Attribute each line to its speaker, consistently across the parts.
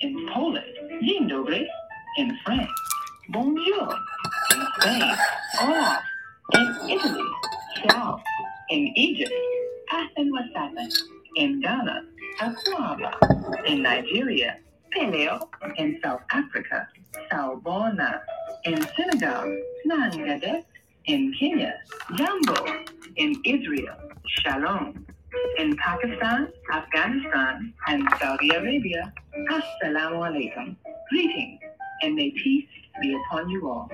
Speaker 1: In Poland, Dzień dobry. In France, Bonjour. In Spain, Hola. In Italy, Ciao. In Egypt, Asen Wasaben. In Ghana, Akwaba. In Nigeria, Peleo. In South Africa, Salbona. In Senegal, Nangade. In Kenya, Jambo. In Israel, Shalom. In Pakistan, Afghanistan, and Saudi Arabia, Assalamu alaikum. Greetings, and may peace be upon you all.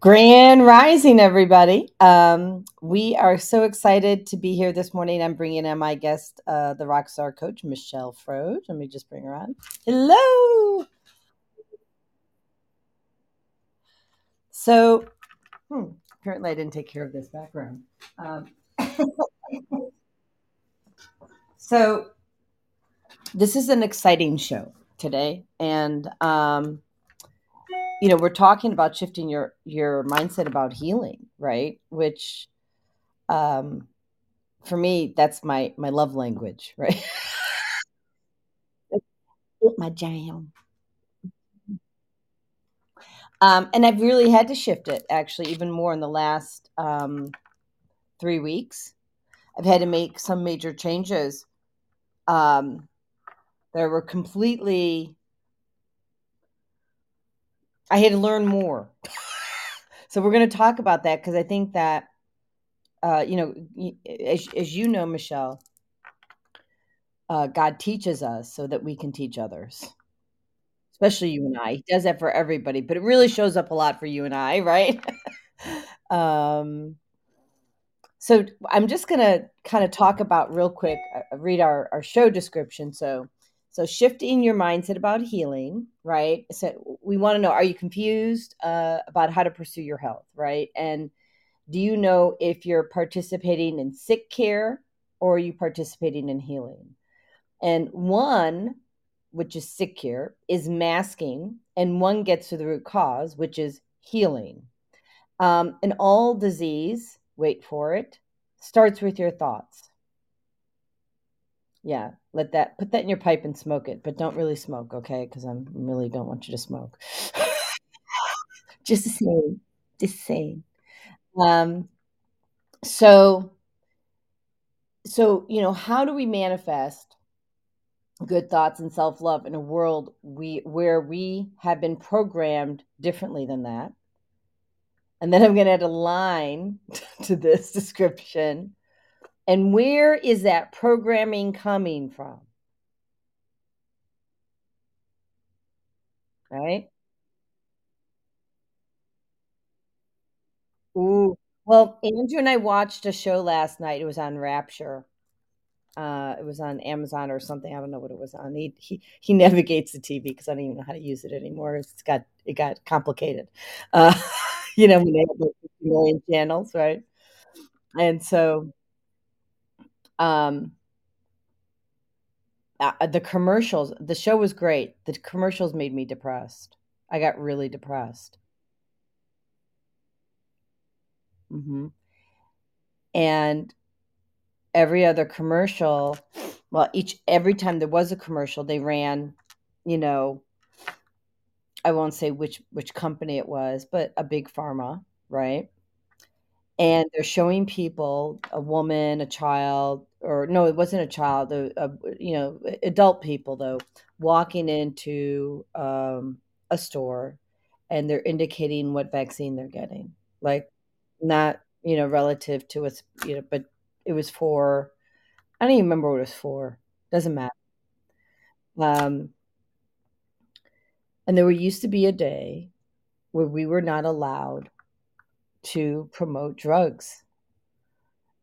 Speaker 2: Grand Rising, everybody. Um, we are so excited to be here this morning. I'm bringing in my guest, uh, the Rockstar Coach, Michelle Frode. Let me just bring her on. Hello. So, hmm, apparently, I didn't take care of this background. Um, so, this is an exciting show today, and um, you know we're talking about shifting your your mindset about healing right? Which um for me that's my my love language right? My jam um and i've really had to shift it actually even more in the last um three weeks. I've had to make some major changes. Um that were completely I had to learn more. so we're going to talk about that because I think that, uh, you know, as, as you know, Michelle, uh, God teaches us so that we can teach others, especially you and I. He does that for everybody, but it really shows up a lot for you and I, right? um, so I'm just to kind of talk about real quick, uh, read our, our show description. So so shifting your mindset about healing, right? So we want to know: Are you confused uh, about how to pursue your health, right? And do you know if you're participating in sick care or are you participating in healing? And one, which is sick care, is masking, and one gets to the root cause, which is healing. Um, and all disease, wait for it, starts with your thoughts. Yeah, let that put that in your pipe and smoke it, but don't really smoke, okay? Because I really don't want you to smoke. just saying, just saying. Um, so, so you know, how do we manifest good thoughts and self love in a world we where we have been programmed differently than that? And then I'm going to add a line to this description and where is that programming coming from? Right? Ooh. Well, Andrew and I watched a show last night. It was on Rapture. Uh, it was on Amazon or something. I don't know what it was on. He he, he navigates the TV because I don't even know how to use it anymore. It's got it got complicated. Uh, you know, when they have million channels, right? And so, um, uh, the commercials, the show was great. The commercials made me depressed. I got really depressed. hmm And every other commercial, well, each every time there was a commercial, they ran, you know, I won't say which which company it was, but a big pharma, right? And they're showing people, a woman, a child, or no, it wasn't a child, a, a you know, adult people though, walking into um, a store, and they're indicating what vaccine they're getting, like not you know relative to us, you know, but it was for I don't even remember what it was for. Doesn't matter. Um, and there used to be a day where we were not allowed to promote drugs.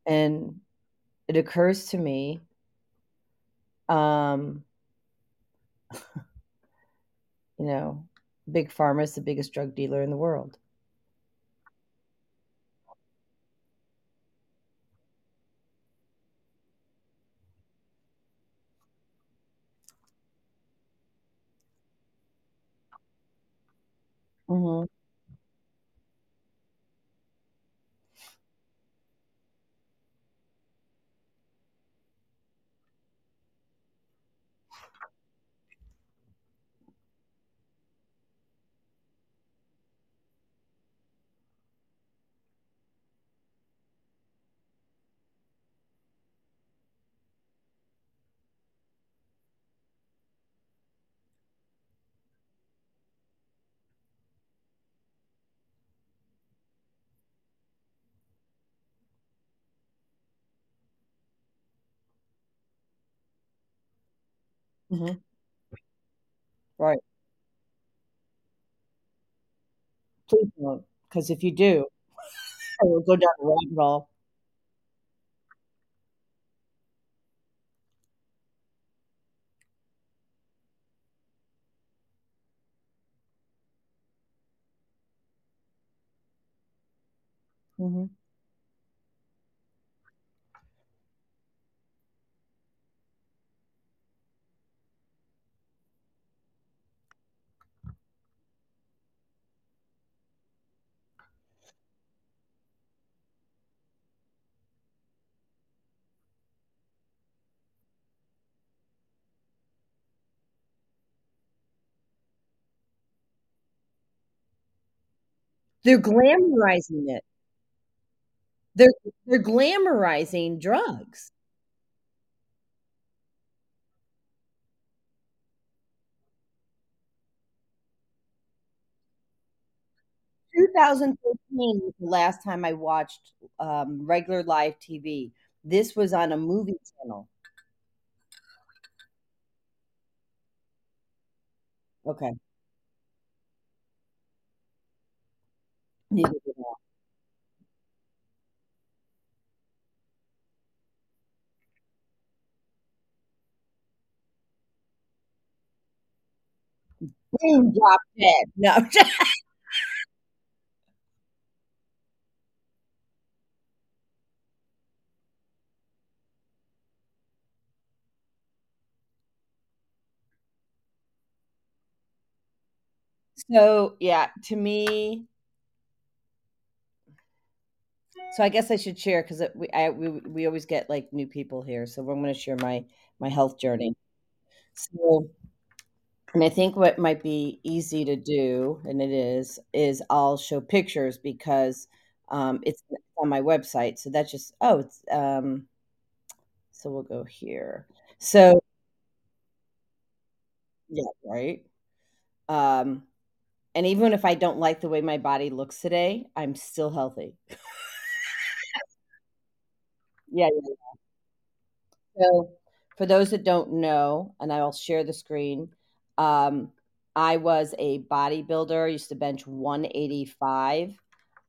Speaker 2: And it occurs to me, um, you know, Big Pharma is the biggest drug dealer in the world. Hmm hmm Right. Please don't, because if you do, I will go down a rabbit hole. hmm They're glamorizing it. They're they're glamorizing drugs. 2013 was the last time I watched um, regular live TV. This was on a movie channel. Okay. Neither did I. Boom, drop dead. No. so yeah, to me, so I guess I should share because we I we we always get like new people here, so I'm going to share my my health journey. So, and I think what might be easy to do, and it is, is I'll show pictures because um, it's on my website. So that's just oh, it's um, so we'll go here. So yeah, right. Um, and even if I don't like the way my body looks today, I'm still healthy. Yeah, yeah. So, for those that don't know, and I'll share the screen, um, I was a bodybuilder. I used to bench 185.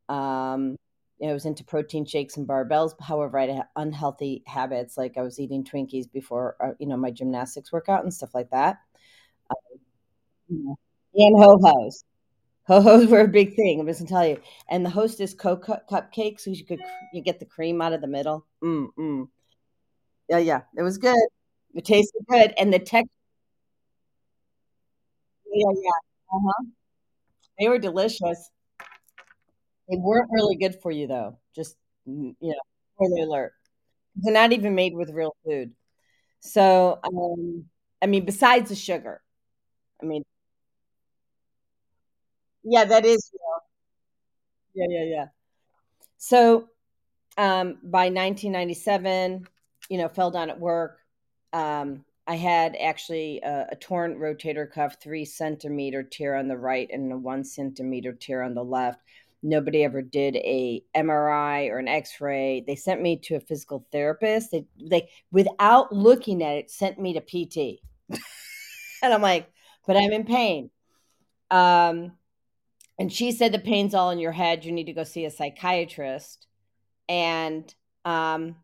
Speaker 2: Um, I was into protein shakes and barbells. However, I had unhealthy habits, like I was eating Twinkies before, uh, you know, my gymnastics workout and stuff like that. Um, and ho hos. Ho-hos were a big thing, I'm just gonna tell you. And the Hostess cu cupcakes, so you could you get the cream out of the middle. Mm, mm. Yeah, yeah, it was good. It tasted good, and the tex Yeah, yeah. Uh-huh. They were delicious. They weren't really good for you, though. Just, mm, you know, spoiler alert. They're not even made with real food. So, um, I mean, besides the sugar, I mean Yeah, that is real. Yeah, yeah, yeah. So, um, by 1997, you know, fell down at work. Um, I had actually a, a torn rotator cuff, three centimeter tear on the right and a one centimeter tear on the left. Nobody ever did a MRI or an X-ray. They sent me to a physical therapist. They, they without looking at it, sent me to PT. and I'm like, but I'm in pain. Um, and she said the pain's all in your head. You need to go see a psychiatrist. And um,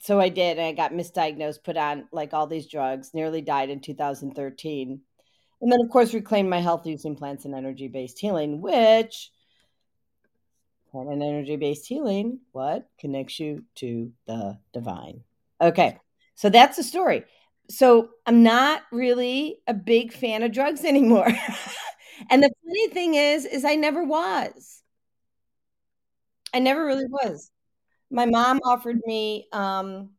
Speaker 2: so I did, and I got misdiagnosed, put on like all these drugs, nearly died in 2013. And then, of course, reclaimed my health using plants and energy based healing, which plant and energy based healing, what connects you to the divine? Okay, so that's the story. So I'm not really a big fan of drugs anymore. And the funny thing is, is I never was. I never really was. My mom offered me um,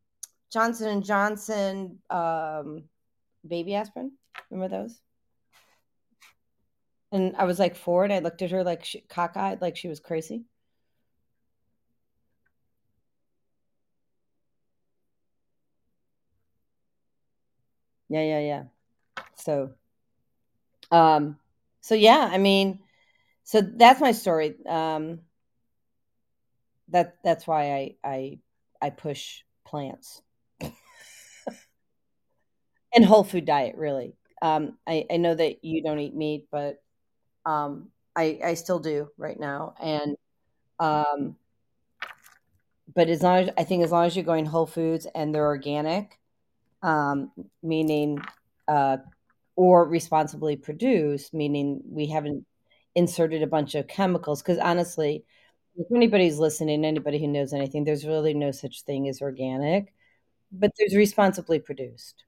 Speaker 2: Johnson and Johnson um, baby aspirin. Remember those? And I was like four, and I looked at her like she, cockeyed, like she was crazy. Yeah, yeah, yeah. So, um, so yeah, I mean, so that's my story. Um, that that's why I I I push plants and whole food diet. Really, um, I I know that you don't eat meat, but um, I I still do right now, and um, but as long as I think as long as you're going whole foods and they're organic, um, meaning uh, or responsibly produced, meaning we haven't inserted a bunch of chemicals. Because honestly, if anybody's listening, anybody who knows anything, there's really no such thing as organic, but there's responsibly produced.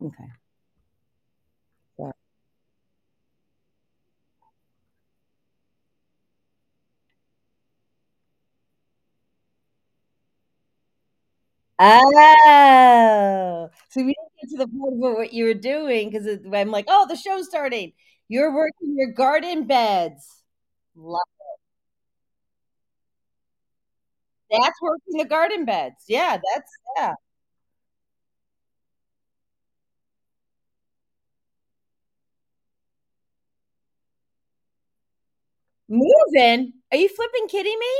Speaker 2: Okay. Oh, so we to the point of what you were doing because I'm like, oh, the show's starting. You're working your garden beds. Love it. That's working the garden beds. Yeah, that's yeah. Moving? Are you flipping kidding me?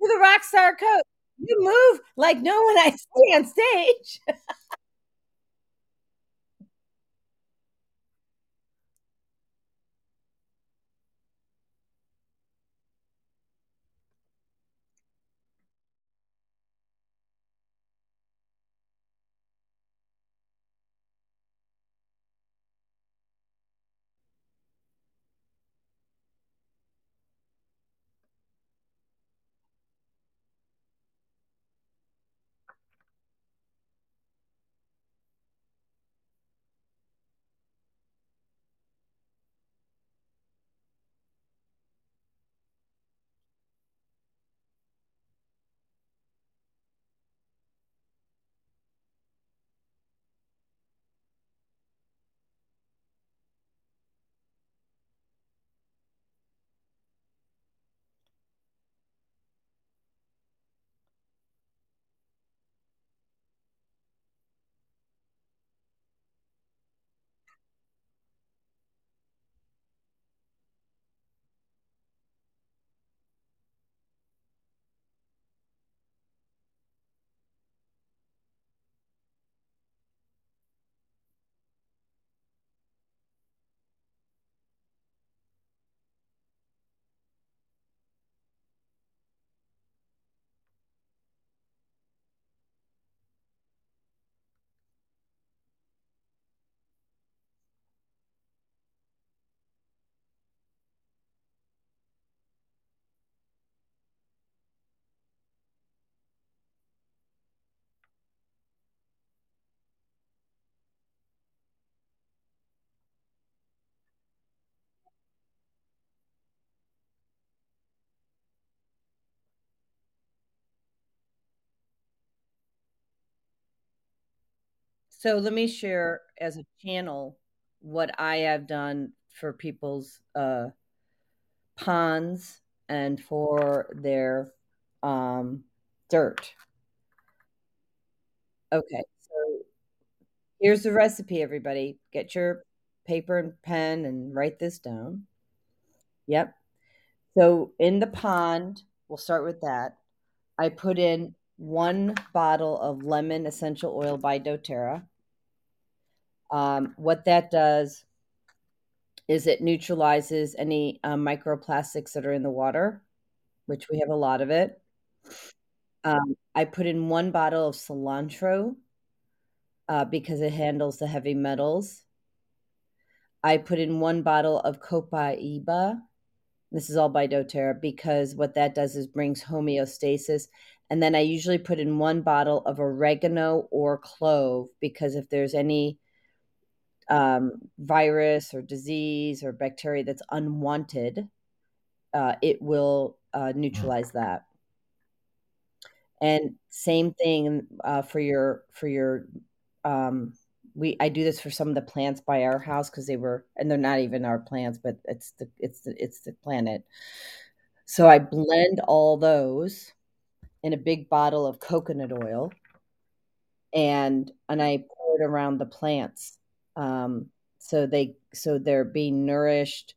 Speaker 2: You're the rock star coach. You move like no one I see on stage. So let me share as a channel what I have done for people's uh, ponds and for their um, dirt. Okay, so here's the recipe, everybody. Get your paper and pen and write this down. Yep. So in the pond, we'll start with that. I put in one bottle of lemon essential oil by doTERRA. Um, what that does is it neutralizes any um, microplastics that are in the water, which we have a lot of it. Um, I put in one bottle of cilantro uh, because it handles the heavy metals. I put in one bottle of copaiba. This is all by doTERRA because what that does is brings homeostasis. And then I usually put in one bottle of oregano or clove because if there's any um, virus or disease or bacteria that's unwanted, uh, it will uh, neutralize that. And same thing uh, for your for your um, we I do this for some of the plants by our house because they were and they're not even our plants, but it's the it's the it's the planet. So I blend all those in a big bottle of coconut oil and and I pour it around the plants um, so they so they're being nourished.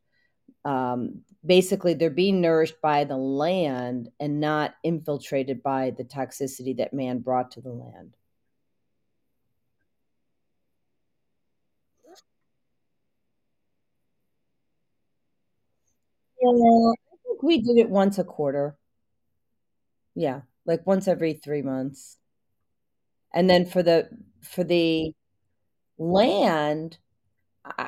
Speaker 2: Um, basically, they're being nourished by the land and not infiltrated by the toxicity that man brought to the land. Yeah, I think we did it once a quarter. Yeah, like once every three months. And then for the for the land,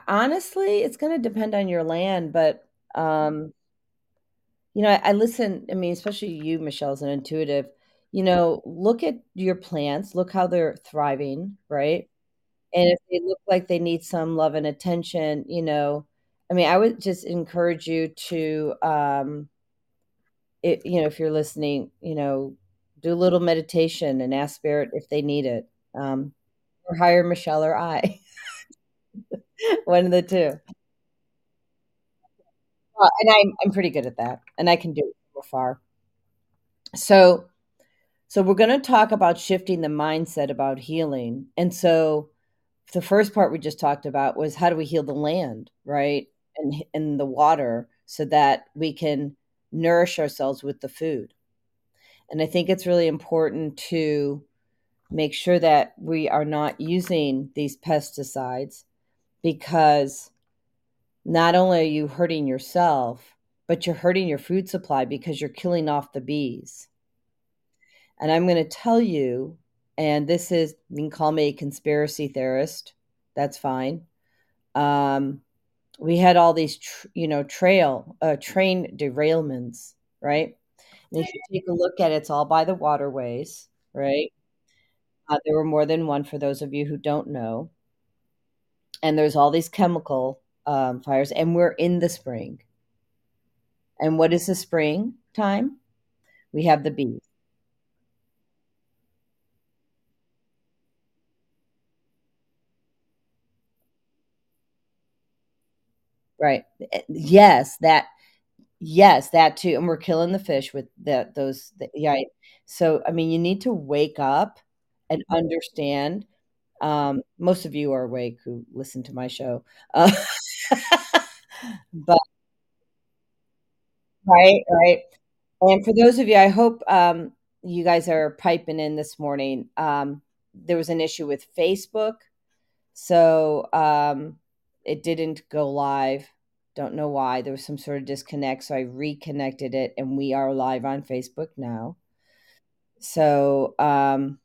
Speaker 2: honestly, it's going to depend on your land, but um, you know, I, I listen. I mean, especially you, Michelle, as an intuitive. You know, look at your plants. Look how they're thriving, right? And if they look like they need some love and attention, you know, I mean, I would just encourage you to, um, it, you know, if you're listening, you know, do a little meditation and ask spirit if they need it, um, or hire Michelle or I, one of the two. Uh, and I'm I'm pretty good at that, and I can do it from afar. So, so we're going to talk about shifting the mindset about healing, and so the first part we just talked about was how do we heal the land, right, and and the water, so that we can nourish ourselves with the food. And I think it's really important to make sure that we are not using these pesticides because not only are you hurting yourself, but you're hurting your food supply because you're killing off the bees. And I'm going to tell you, and this is, you can call me a conspiracy theorist. That's fine. Um, we had all these, tr- you know, trail, uh, train derailments, right? And if you take a look at it, it's all by the waterways, right? Uh, there were more than one for those of you who don't know. And there's all these chemical um, fires, and we're in the spring. And what is the spring time? We have the bees. Right. Eh, Yes, that yes, that too. And we're killing the fish with that those the, yeah. So I mean, you need to wake up and understand. Um, most of you are awake who listen to my show. Uh, but right, right. And for those of you, I hope um, you guys are piping in this morning. Um, there was an issue with Facebook, so um, it didn't go live. Don't know why. There was some sort of disconnect, so I reconnected it, and we are live on Facebook now. So um,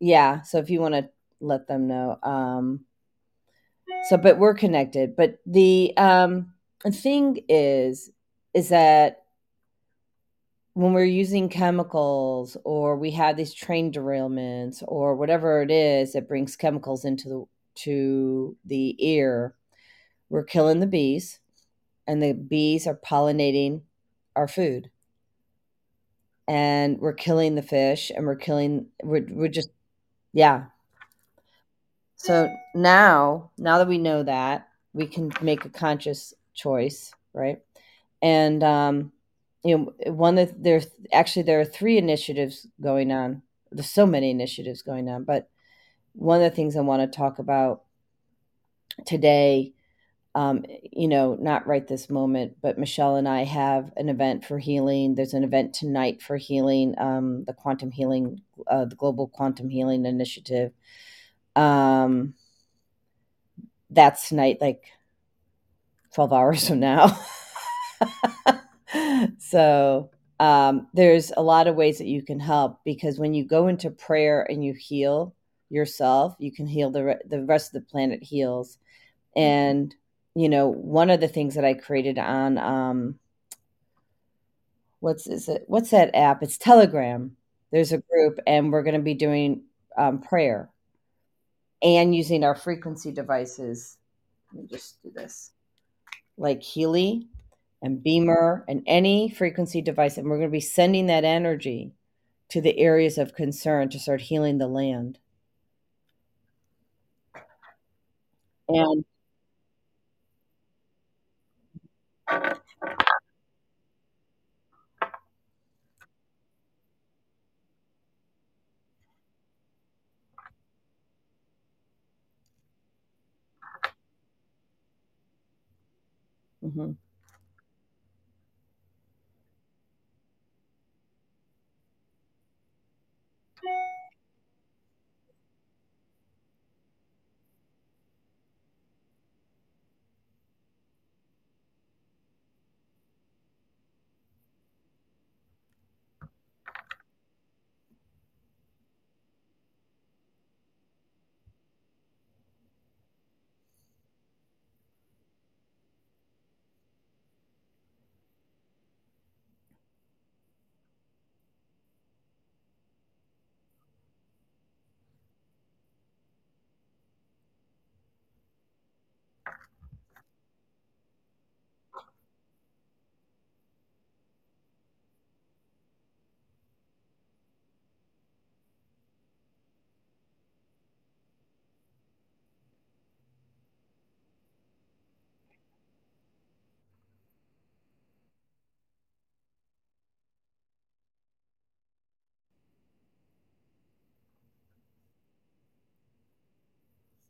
Speaker 2: yeah, so if you want to let them know, um, so but we're connected. But the um, thing is, is that when we're using chemicals or we have these train derailments or whatever it is that brings chemicals into the to the ear, we're killing the bees and the bees are pollinating our food. and we're killing the fish and we're killing we're, we're just yeah. So now now that we know that we can make a conscious choice right? And um you know one that there's actually there are three initiatives going on. There's so many initiatives going on but one of the things i want to talk about today um, you know, not right this moment, but Michelle and I have an event for healing. There's an event tonight for healing, um, the quantum healing, uh, the global quantum healing initiative. Um, that's tonight, like 12 hours from now. so um, there's a lot of ways that you can help because when you go into prayer and you heal yourself, you can heal the, re- the rest of the planet heals. And you know, one of the things that I created on um, what's is it? What's that app? It's Telegram. There's a group, and we're going to be doing um, prayer and using our frequency devices. Let me just do this, like Healy and BEMER and any frequency device, and we're going to be sending that energy to the areas of concern to start healing the land. And mhm.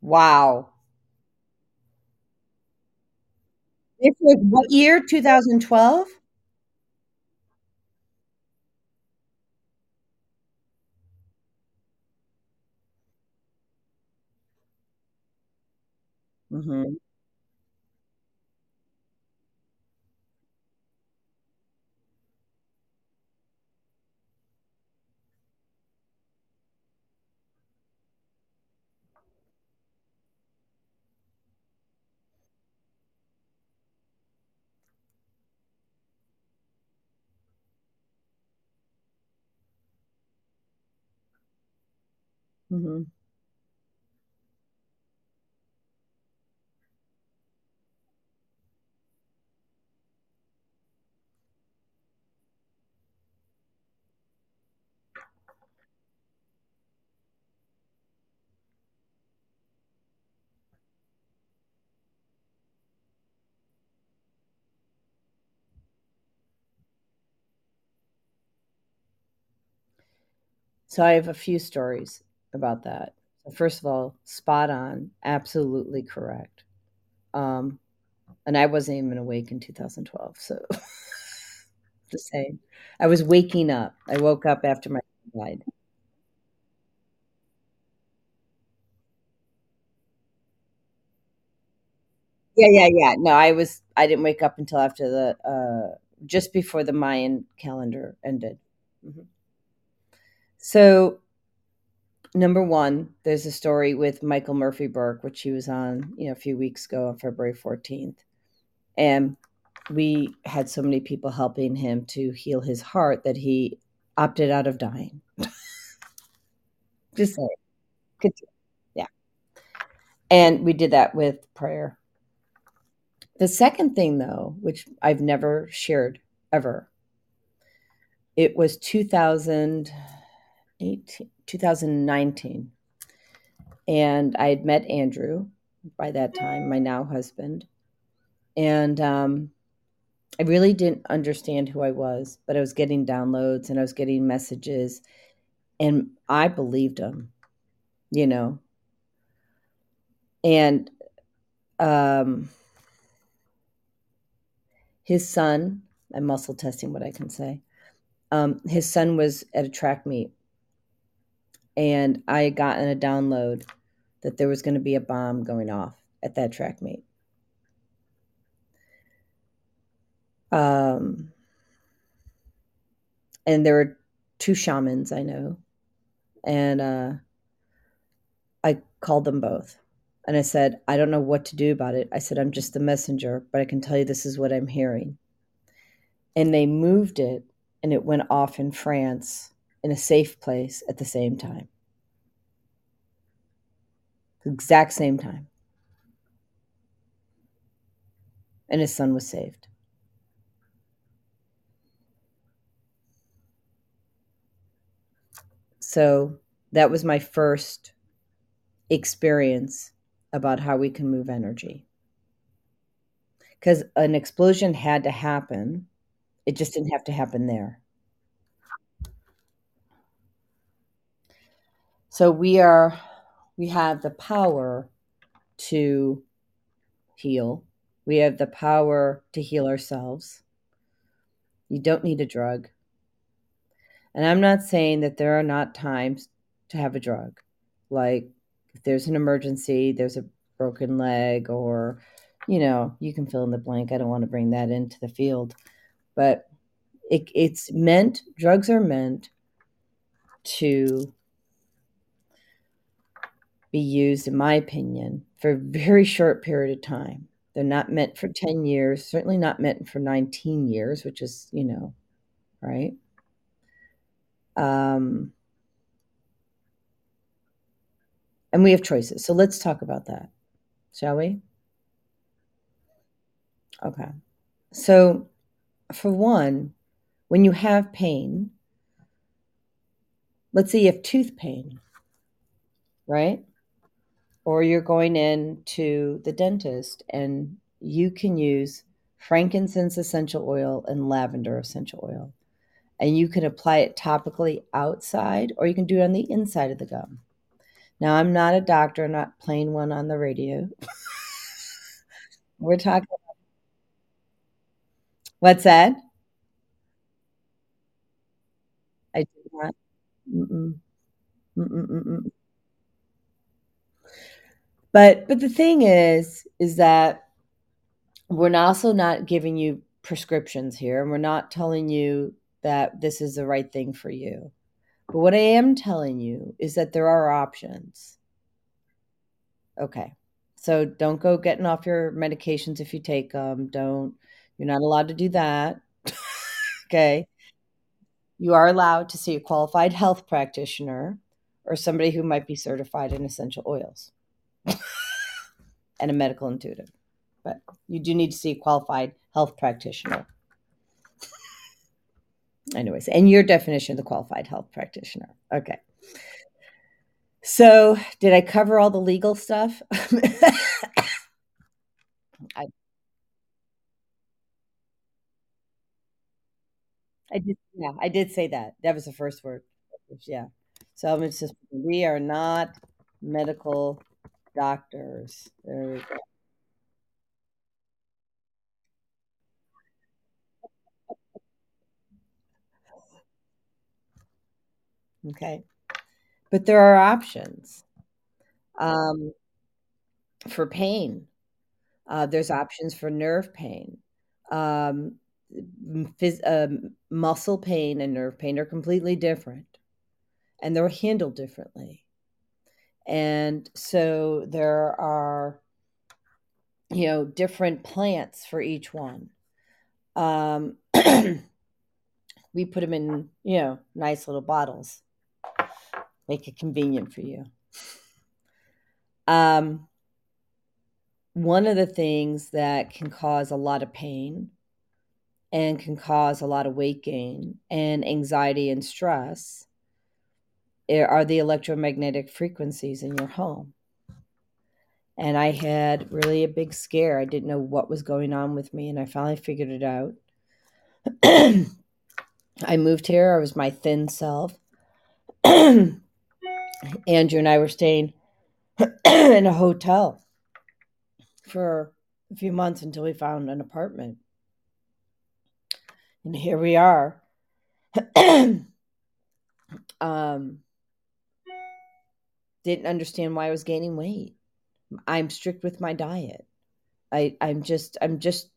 Speaker 2: Wow. This was what year? 2012? Mm-hmm. Mm-hmm. So I have a few stories about that. First of all, spot on, absolutely correct. Um, and I wasn't even awake in 2012, so the same. I was waking up. I woke up after my died. Yeah, yeah, yeah. No, I was. I didn't wake up until after the uh, just before the Mayan calendar ended. hmm So number one, there's a story with Michael Murphy Burke, which he was on, you know, a few weeks ago on February 14th. And we had so many people helping him to heal his heart that he opted out of dying. Just say, yeah. And we did that with prayer. The second thing, though, which I've never shared ever, it was 2018, 2019. And I had met Andrew by that time, my now husband. And um, I really didn't understand who I was, but I was getting downloads and I was getting messages, and I believed him, you know. And um, his son, I'm muscle testing what I can say. Um, his son was at a track meet, and I had gotten a download that there was going to be a bomb going off at that track meet. Um, and there were two shamans I know, and uh, I called them both. And I said, I don't know what to do about it. I said, I'm just the messenger, but I can tell you this is what I'm hearing. And they moved it, and it went off in France in a safe place at the same time. The exact same time. And his son was saved. So that was my first experience about how we can move energy. Because an explosion had to happen, it just didn't have to happen there. So we are, we have the power to heal. We have the power to heal ourselves. You don't need a drug. And I'm not saying that there are not times to have a drug. Like if there's an emergency, there's a broken leg, or, you know, you can fill in the blank. I don't want to bring that into the field. But it, it's meant, drugs are meant to be used, in my opinion, for a very short period of time. They're not meant for 10 years, certainly not meant for 19 years, which is, you know, right? Um, and we have choices. So let's talk about that, shall we? Okay. So, for one, when you have pain, let's say you have tooth pain, right? Or you're going in to the dentist and you can use frankincense essential oil and lavender essential oil and you can apply it topically outside or you can do it on the inside of the gum. Now, I'm not a doctor, I'm not playing one on the radio. We're talking What's that? I did not. Mm-mm. Mm-mm, mm-mm. But but the thing is, is that we're also not giving you prescriptions here, and we're not telling you that this is the right thing for you. But what I am telling you is that there are options. Okay. So don't go getting off your medications if you take them. Don't, you're not allowed to do that. okay. You are allowed to see a qualified health practitioner or somebody who might be certified in essential oils and a medical intuitive. But you do need to see a qualified health practitioner anyways, and your definition of the qualified health practitioner. Okay. So, did I cover all the legal stuff? I, I did, yeah, I did say that. That was the first word. Yeah. So I'm just we are not medical doctors. There we go. Okay. But there are options um, for pain. Uh, there's options for nerve pain. Um, phys- um, muscle pain and nerve pain are completely different and they're handled differently. And so there are, you know, different plants for each one. Um, we put them in, you know, nice little bottles make it convenient for you. Um, one of the things that can cause a lot of pain and can cause a lot of weight gain and anxiety and stress are the electromagnetic frequencies in your home. And I had really a big scare. I didn't know what was going on with me, and I finally figured it out. I moved here. I was my thin self. Andrew and I were staying in a hotel for a few months until we found an apartment. And here we are. um, didn't understand why I was gaining weight. I'm strict with my diet. I I'm just I'm just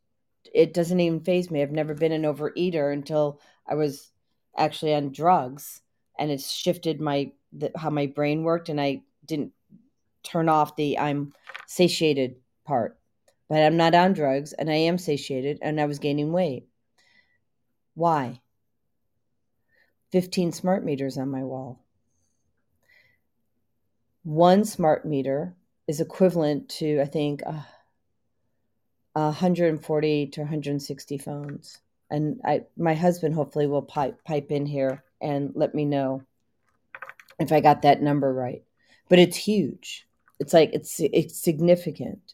Speaker 2: it doesn't even phase me. I've never been an overeater until I was actually on drugs and it's shifted my the, how my brain worked and I didn't turn off the I'm satiated part. But I'm not on drugs and I am satiated and I was gaining weight. Why? 15 smart meters on my wall. One smart meter is equivalent to, I think, uh, 140 to 160 phones. And I, my husband hopefully will pipe, pipe in here and let me know if I got that number right. But it's huge. It's like it's it's significant.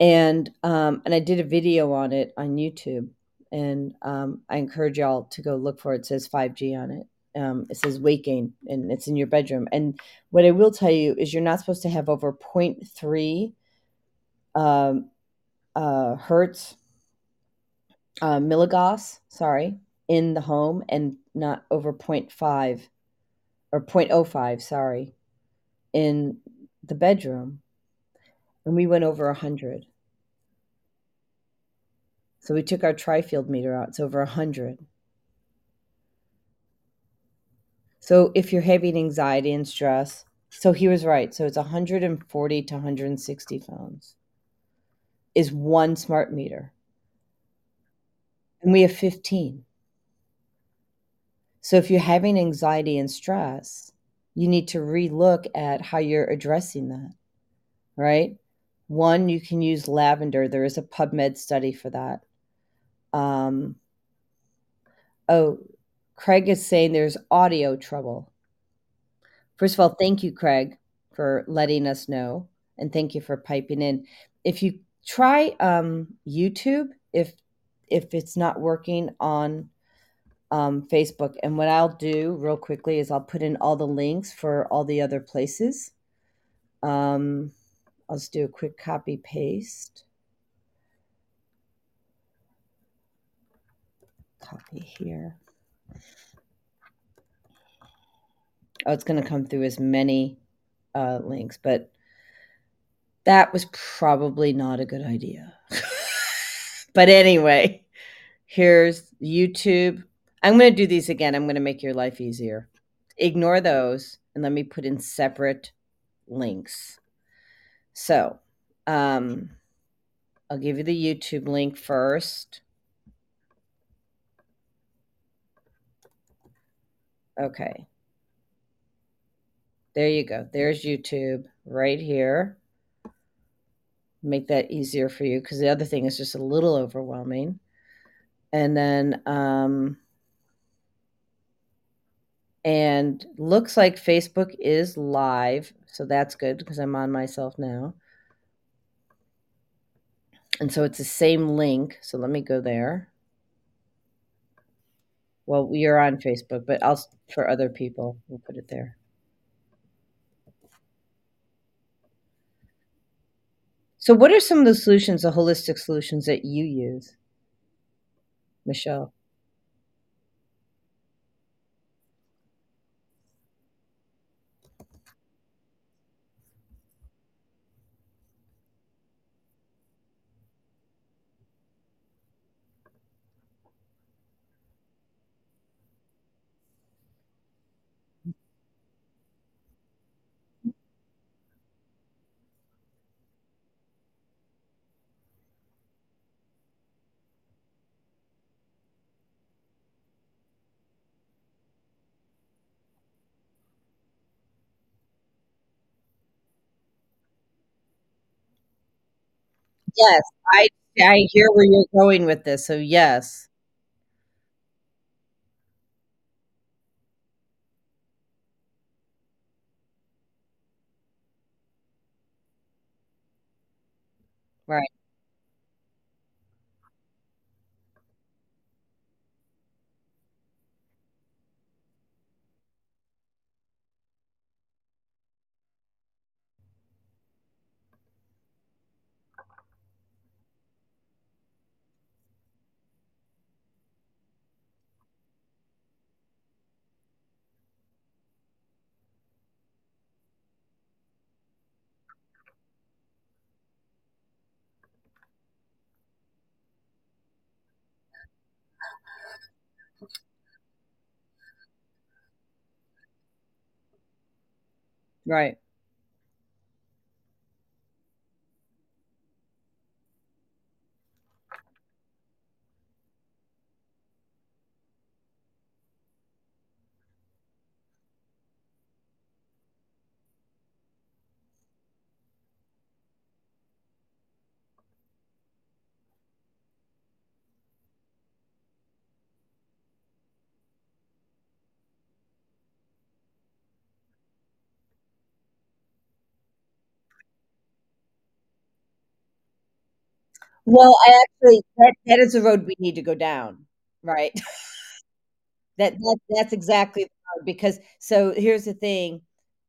Speaker 2: And um, and I did a video on it on YouTube, and um, I encourage y'all to go look for it. It says 5G on it. Um, it says gain, and it's in your bedroom. And what I will tell you is, you're not supposed to have over 0.3 um, uh, hertz uh, milligauss, sorry, in the home, and not over 0.5 or 0.05, sorry, in the bedroom. And we went over 100. So we took our tri-field meter out. It's over 100. So if you're having anxiety and stress, so he was right. So it's 140 to 160 phones is one smart meter. And we have 15. So if you're having anxiety and stress, you need to relook at how you're addressing that, right? One, you can use lavender. There is a PubMed study for that. Um, oh, Craig is saying there's audio trouble. First of all, thank you, Craig, for letting us know, and thank you for piping in. If you try um, YouTube, if if it's not working on um, Facebook, and what I'll do real quickly is I'll put in all the links for all the other places. Um, I'll just do a quick copy paste. Copy here. Oh, it's going to come through as many uh, links, but that was probably not a good idea. but anyway, here's YouTube. I'm going to do these again. I'm going to make your life easier. Ignore those and let me put in separate links. So, um, I'll give you the YouTube link first. Okay. There you go. There's YouTube right here. Make that easier for you because the other thing is just a little overwhelming. And then, um, and looks like Facebook is live. So that's good because I'm on myself now. And so it's the same link. So let me go there. Well, we are on Facebook, but I'll for other people, we'll put it there. So, what are some of the solutions, the holistic solutions that you use, Michelle? Yes, I I hear where you're going with this, so yes. Right. Right. Well, I actually that that is the road we need to go down, right? That that that's exactly the road because so here's the thing,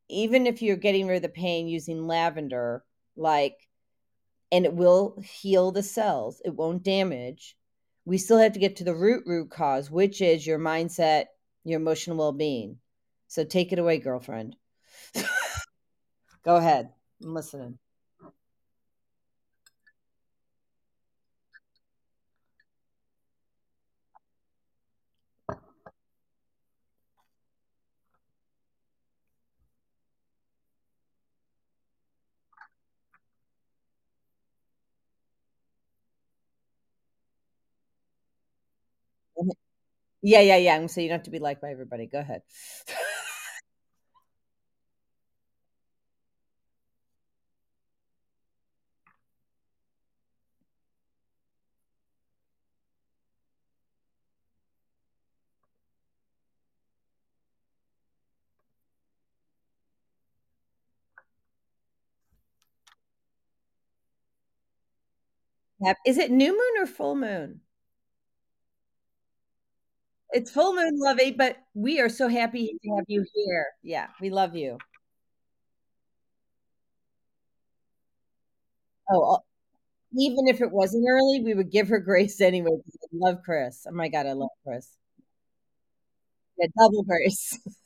Speaker 2: even if you're getting rid of the pain using lavender, like and it will heal the cells, it won't damage, we still have to get to the root root cause, which is your mindset, your emotional well-being. So take it away, girlfriend. Go ahead. I'm listening. Yeah, yeah, yeah. I'm so you don't have to be liked by everybody. Go ahead. Is it new moon or full moon? It's full moon, lovey, but we are so happy to have you here. Yeah, we love you. Oh, uh, even if it wasn't early, we would give her grace anyway I love Chris. Oh my god, I love Chris. Yeah, double grace.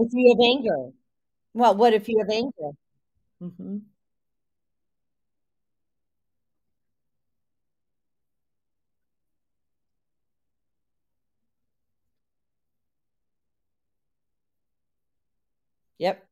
Speaker 2: If you have anger. Well, what if you have anger? Mhm. Yep.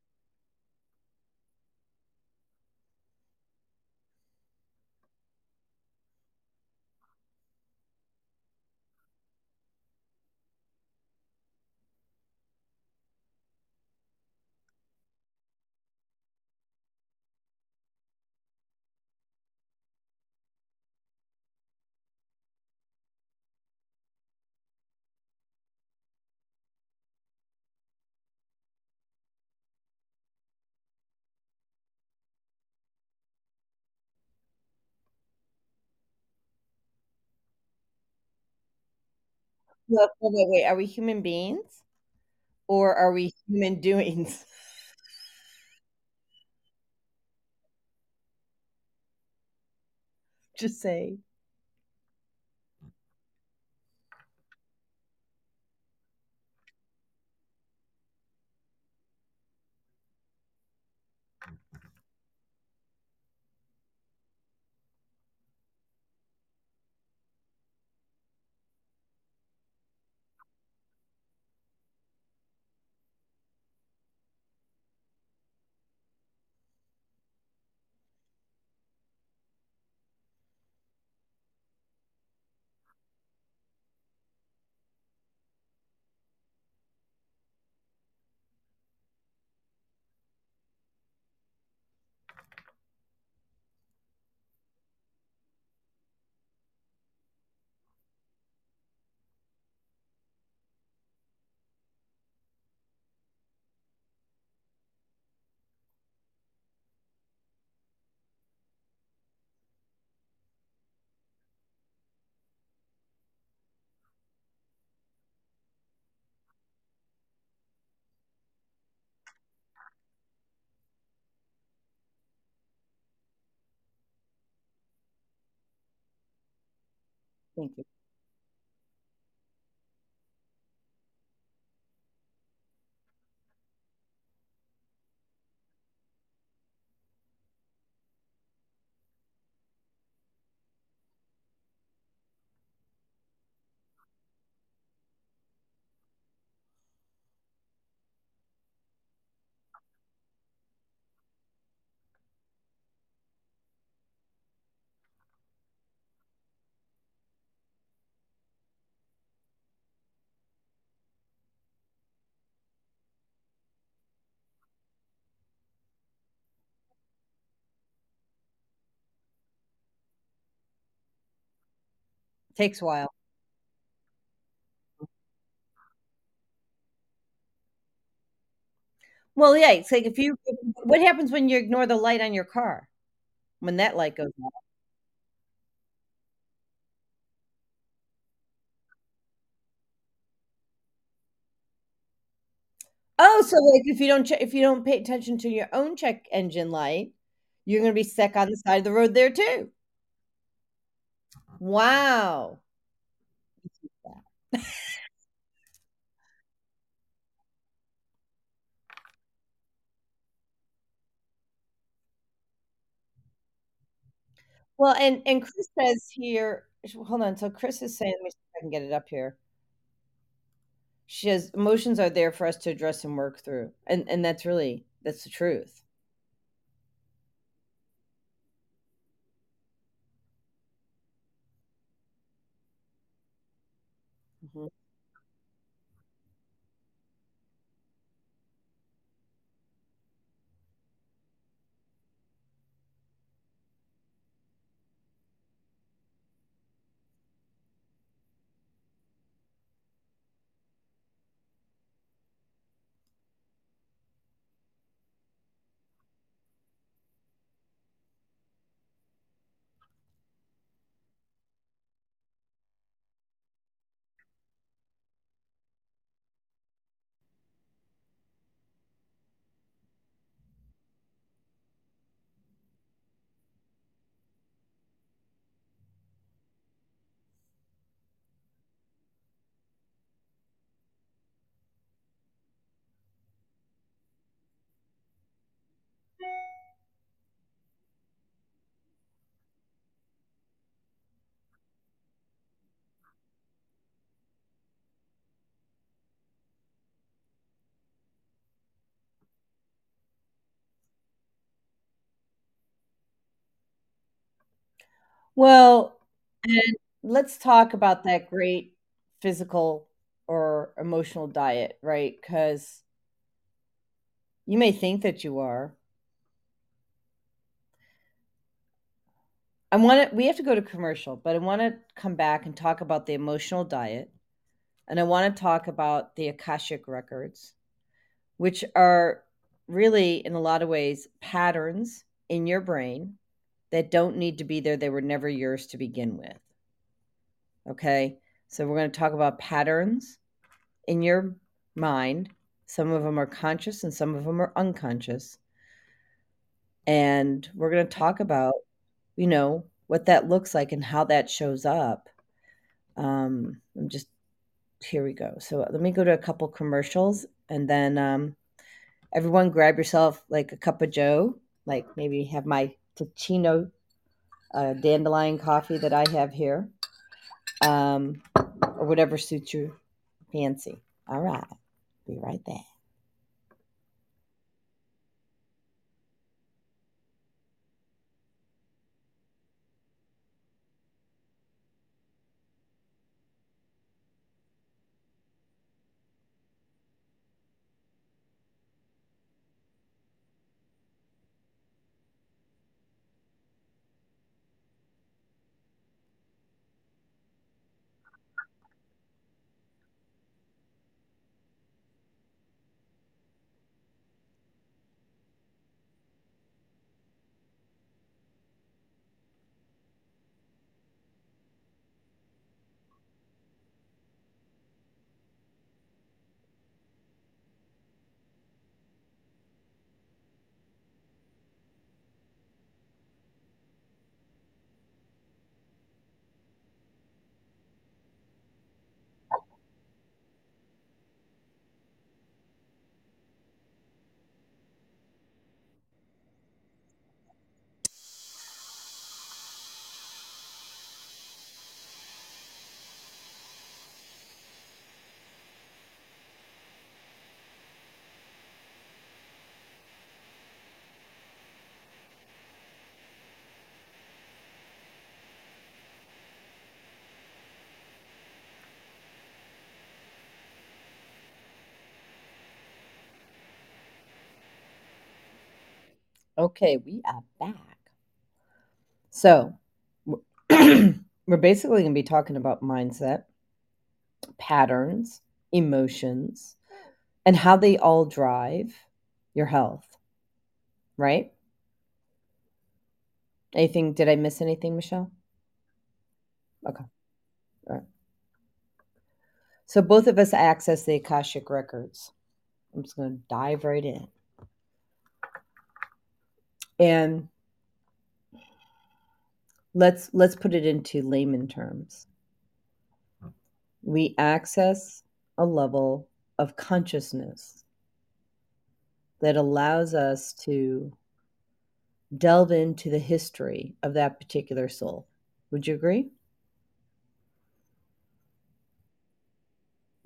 Speaker 2: Wait, wait, wait. Are we human beings or are we human doings? Just say. Thank Takes a while. Well, yeah, it's like if you what happens when you ignore the light on your car? When that light goes off? Oh, so, like, if you don't che if you don't pay attention to your own check engine light, you're gonna be stuck on the side of the road there too. Wow. Well, and and Chris says here hold on, so Chris is saying let me see if I can get it up here. She says, "Emotions are there for us to address and work through." And and that's really that's the truth. Mhm. Well, and let's talk about that great physical or emotional diet, right? Because you may think that you are. I want to, we have to go to commercial, but I want to come back and talk about the emotional diet. And I want to talk about the Akashic records, which are really, in a lot of ways, patterns in your brain that don't need to be there. They were never yours to begin with. Okay. So we're going to talk about patterns in your mind. Some of them are conscious and some of them are unconscious. And we're going to talk about, you know, what that looks like and how that shows up. Um, I'm just, here we go. So let me go to a couple commercials and then um, everyone grab yourself like a cup of Joe, like maybe have my Teeccino uh, dandelion coffee that I have here, um, or whatever suits your fancy. All right. Be right back. Okay, we are back. So, we're basically going to be talking about mindset, patterns, emotions, and how they all drive your health. Right? Anything? Did I miss anything, Michelle? Okay. All right. So, both of us access the Akashic records. I'm just going to dive right in. And let's let's put it into layman terms. We access a level of consciousness that allows us to delve into the history of that particular soul. Would you agree?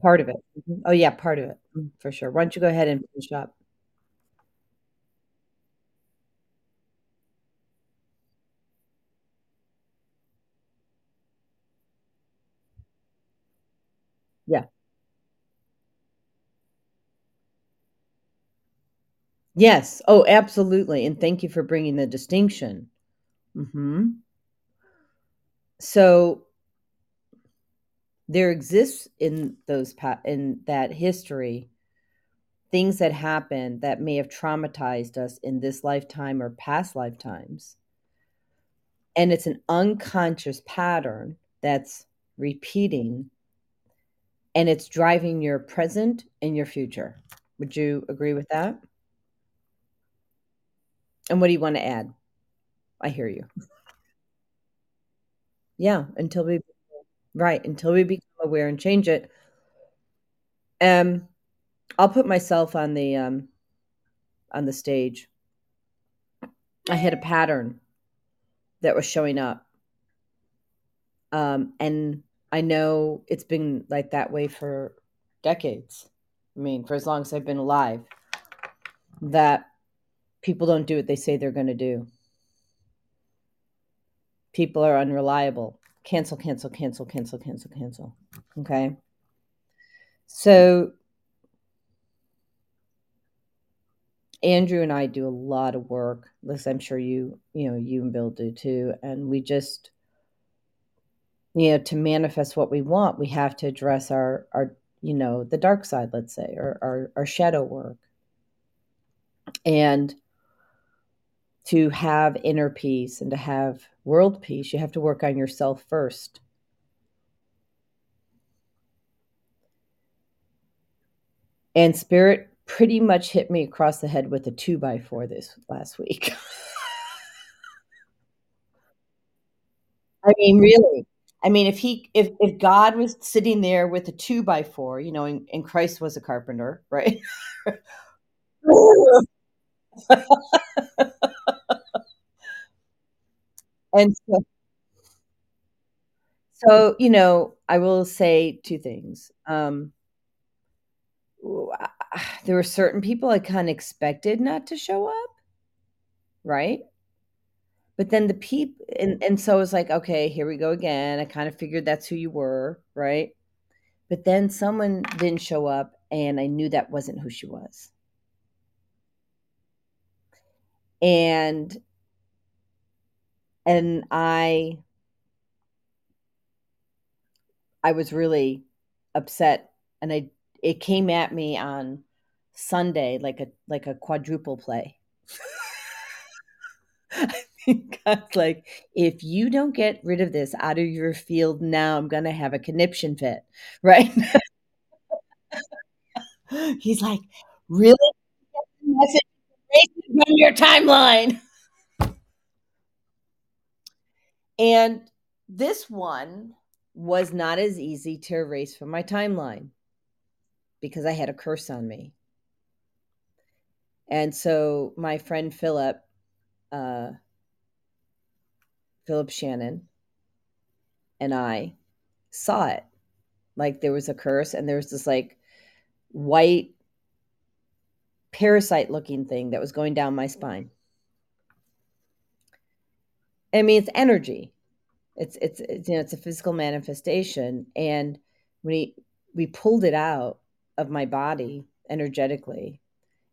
Speaker 2: Part of it. Oh, yeah, part of it. For sure. Why don't you go ahead and finish up? Yeah. Yes. Oh, absolutely. And thank you for bringing the distinction. Mhm. So there exists in those in that history things that happen that may have traumatized us in this lifetime or past lifetimes. And it's an unconscious pattern that's repeating and it's driving your present and your future. Would you agree with that? And what do you want to add? I hear you. Yeah, until we right, until we become aware and change it. Um I'll put myself on the um on the stage. I had a pattern that was showing up. Um and I know it's been like that way for decades. I mean, for as long as I've been alive, that people don't do what they say they're going to do. People are unreliable. Cancel, cancel, cancel, cancel, cancel, cancel. Okay. So, Andrew and I do a lot of work. Listen, I'm sure you, you know, you and Bill do too. And we just, you know, to manifest what we want, we have to address our, our, you know, the dark side, let's say, or our, our shadow work. And to have inner peace and to have world peace, you have to work on yourself first. And spirit pretty much hit me across the head with a two by four this last week. I mean, really. I mean, if he if if God was sitting there with a two by four, you know, and, and Christ was a carpenter, right? and so, so you know, I will say two things. Um, there were certain people I kind of expected not to show up, right? But then the peep and and so it's like, okay, here we go again. I kind of figured that's who you were, right? But then someone didn't show up and I knew that wasn't who she was. And and I I was really upset and I it came at me on Sunday like a like a quadruple play. I think God's like, if you don't get rid of this out of your field now, I'm gonna have a conniption fit, right? He's like, really? Message from your timeline. And this one was not as easy to erase from my timeline because I had a curse on me. And so my friend Philip, uh, Philip Shannon, and I saw it. Like there was a curse, and there was this like white parasite looking thing that was going down my spine. I mean, it's energy. It's, it's it's you know it's a physical manifestation, and he, we pulled it out of my body energetically,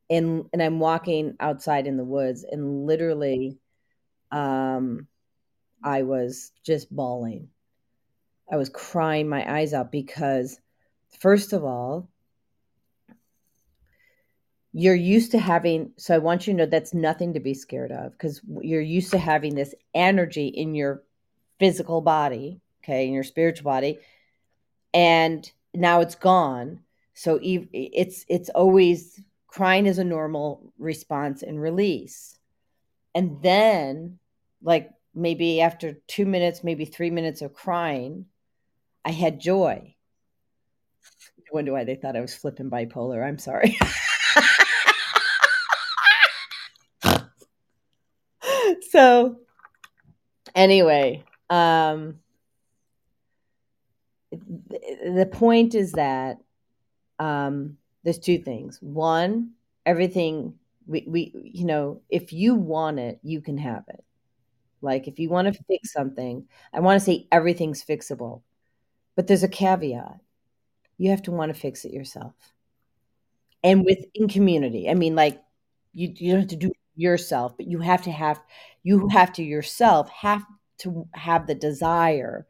Speaker 2: and and I'm walking outside in the woods and literally um I was just bawling. I was crying my eyes out because first of all you're used to having so I want you to know that's nothing to be scared of because you're used to having this energy in your physical body, okay, in your spiritual body and now it's gone. So it's it's always crying is a normal response and release. And then like maybe after 2 minutes, maybe 3 minutes of crying, I had joy. I wonder why they thought I was flipping bipolar. I'm sorry. so anyway, um the point is that um, there's two things. One, everything we, we you know, if you want it, you can have it. Like if you want to fix something, I want to say everything's fixable, but there's a caveat. You have to want to fix it yourself, and within community. I mean, like you you don't have to do yourself, but you have to have you have to yourself have to have the desire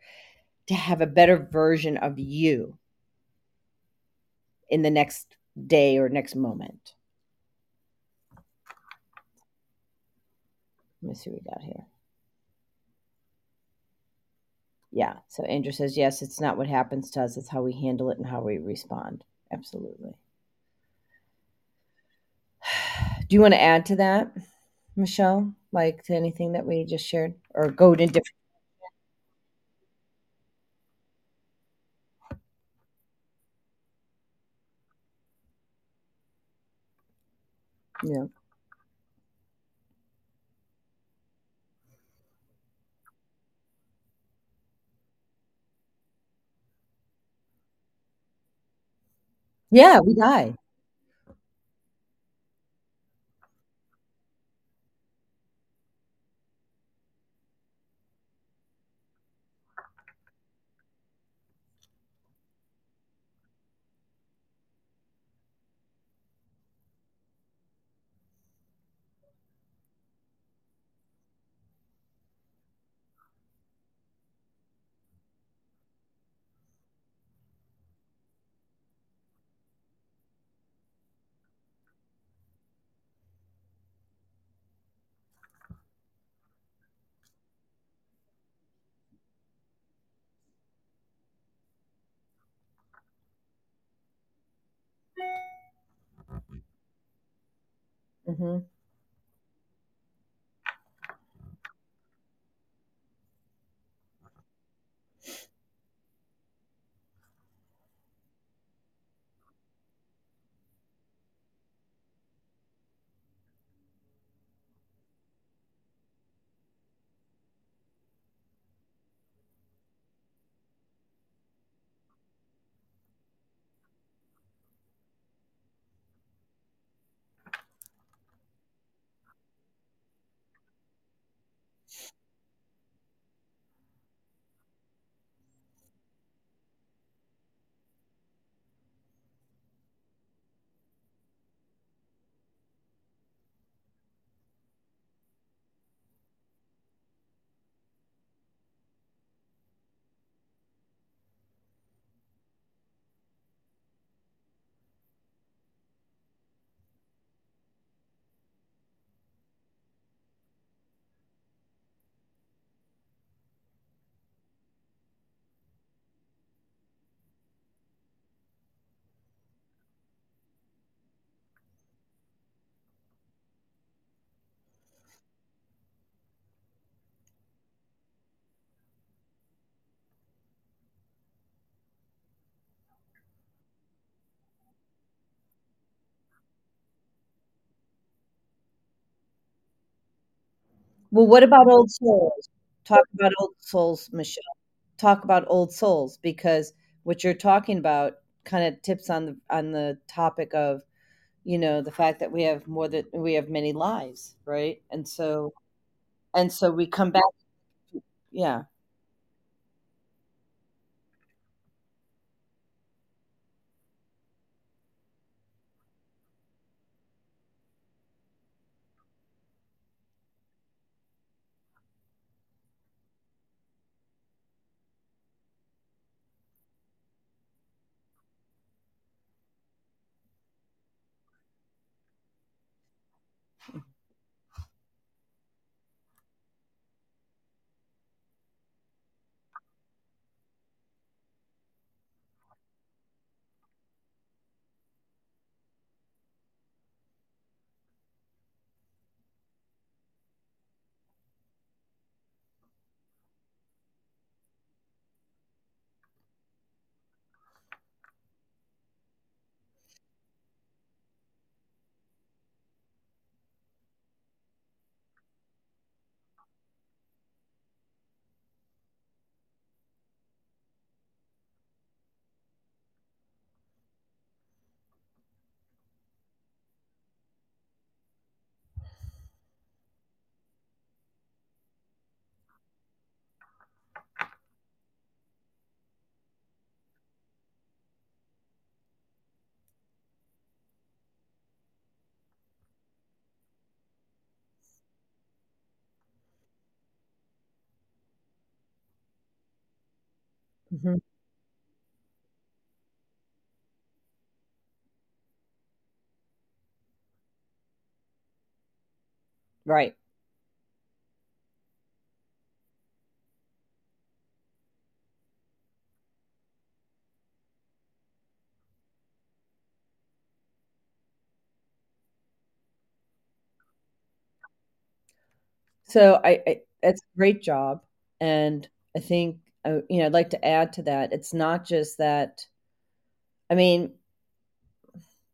Speaker 2: to have a better version of you in the next day or next moment. Let me see what we got here. Yeah. So Andrew says, yes, it's not what happens to us, it's how we handle it and how we respond. Absolutely. Do you want to add to that, Michelle? Like to anything that we just shared? Or go to different Yeah. Yeah, we die. Mhm. Well, what about old souls? Talk about old souls, Michelle. Talk about old souls because what you're talking about kind of tips on the on the topic of, you know, the fact that we have more than we have many lives, right? And so and so we come back yeah. Mhm. Right. So I, I it's a great job, and I think you know I'd like to add to that. It's not just that. I mean,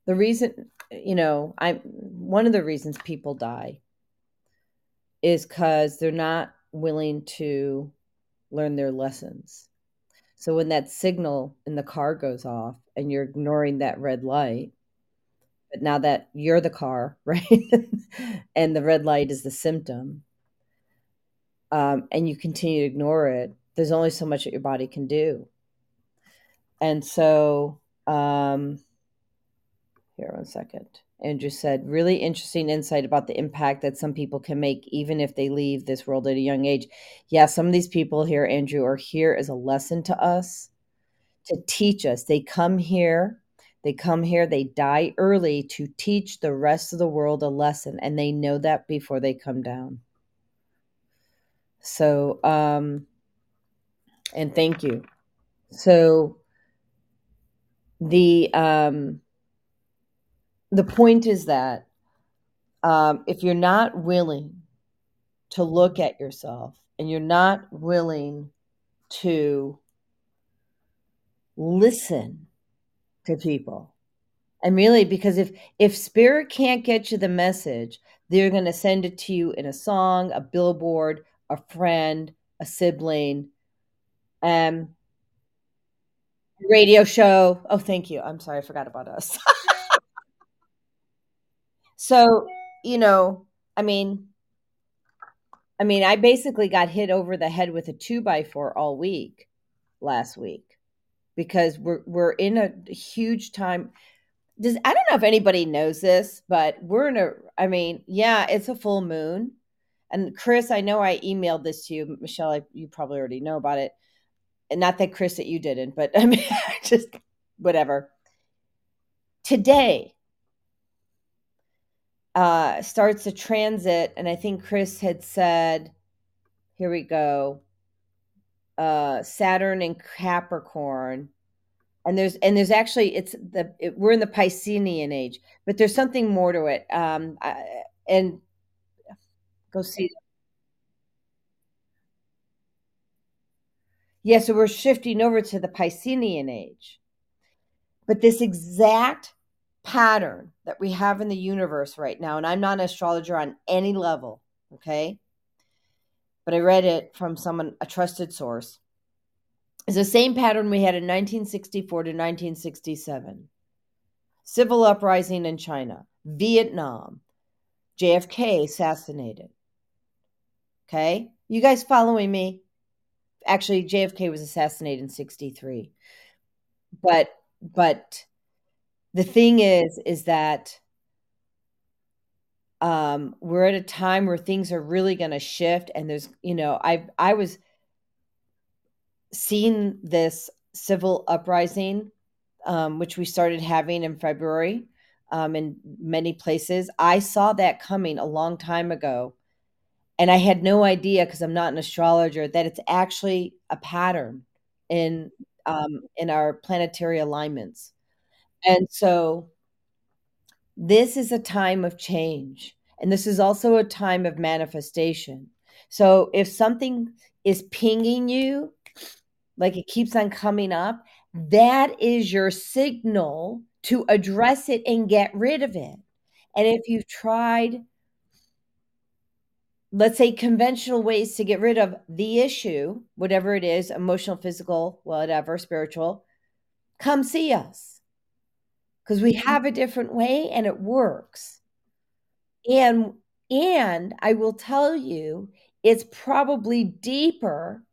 Speaker 2: the reason you know I one of the reasons people die is because they're not willing to learn their lessons. So when that signal in the car goes off and you're ignoring that red light, but now that you're the car, right? and the red light is the symptom, um, and you continue to ignore it, there's only so much that your body can do. And so, um, here, one second. Andrew said, really interesting insight about the impact that some people can make even if they leave this world at a young age. Yeah, some of these people here, Andrew, are here as a lesson to us, to teach us. They come here, they come here, they die early to teach the rest of the world a lesson, and they know that before they come down. So, um, and thank you. So, the um, the point is that um, if you're not willing to look at yourself and you're not willing to listen to people and really because if if spirit can't get you the message they're going to send it to you in a song a billboard a friend a sibling um radio show. Oh thank you. I'm sorry. I forgot about us. So you know i mean i mean i basically got hit over the head with a two by four all week last week because we're we're in a huge time. Does I don't know if anybody knows this, but we're in a I mean, yeah, it's a full moon. And Chris, I know I emailed this to you, Michelle, I, you probably already know about it. And not that Chris that you didn't, but I mean just whatever. Today uh starts a transit and I think Chris had said here we go. Uh Saturn and Capricorn and there's and there's actually it's the it, we're in the Piscean age, but there's something more to it. Um, I, and go see. Yeah, so we're shifting over to the Piscean age, but this exact pattern that we have in the universe right now, and I'm not an astrologer on any level, okay, but I read it from someone a trusted source is the same pattern we had in 1964 to 1967 civil uprising in China, Vietnam, JFK assassinated. Okay? You guys following me? Actually, JFK was assassinated in 63. But but the thing is is that um, we're at a time where things are really going to shift and there's you know i i was seen this civil uprising, um, which we started having in February, um, in many places. I saw that coming a long time ago. And I had no idea because I'm not an astrologer that it's actually a pattern in um, in our planetary alignments. And so this is a time of change. And this is also a time of manifestation. So if something is pinging you, like it keeps on coming up, that is your signal to address it and get rid of it. And if you've tried, let's say, conventional ways to get rid of the issue, whatever it is emotional, physical, whatever, spiritual come see us because we mm-hmm. have a different way and it works. And and I will tell you, it's probably deeper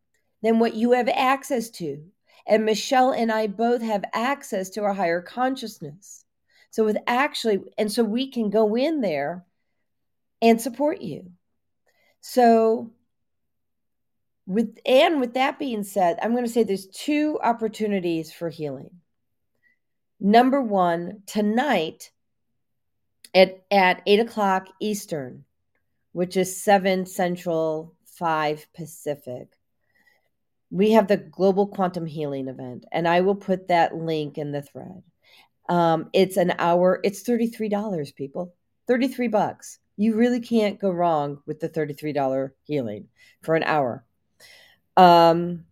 Speaker 2: than what you have access to. And Michelle and I both have access to our higher consciousness. So, with actually, and so we can go in there and support you. So, with and with that being said, I'm going to say there's two opportunities for healing. Number one, tonight at at eight o'clock Eastern, which is seven Central, five Pacific we have the global quantum healing event and i will put that link in the thread. Um, it's an hour it's $33 people. 33 bucks you really can't go wrong with the $33 healing for an hour um,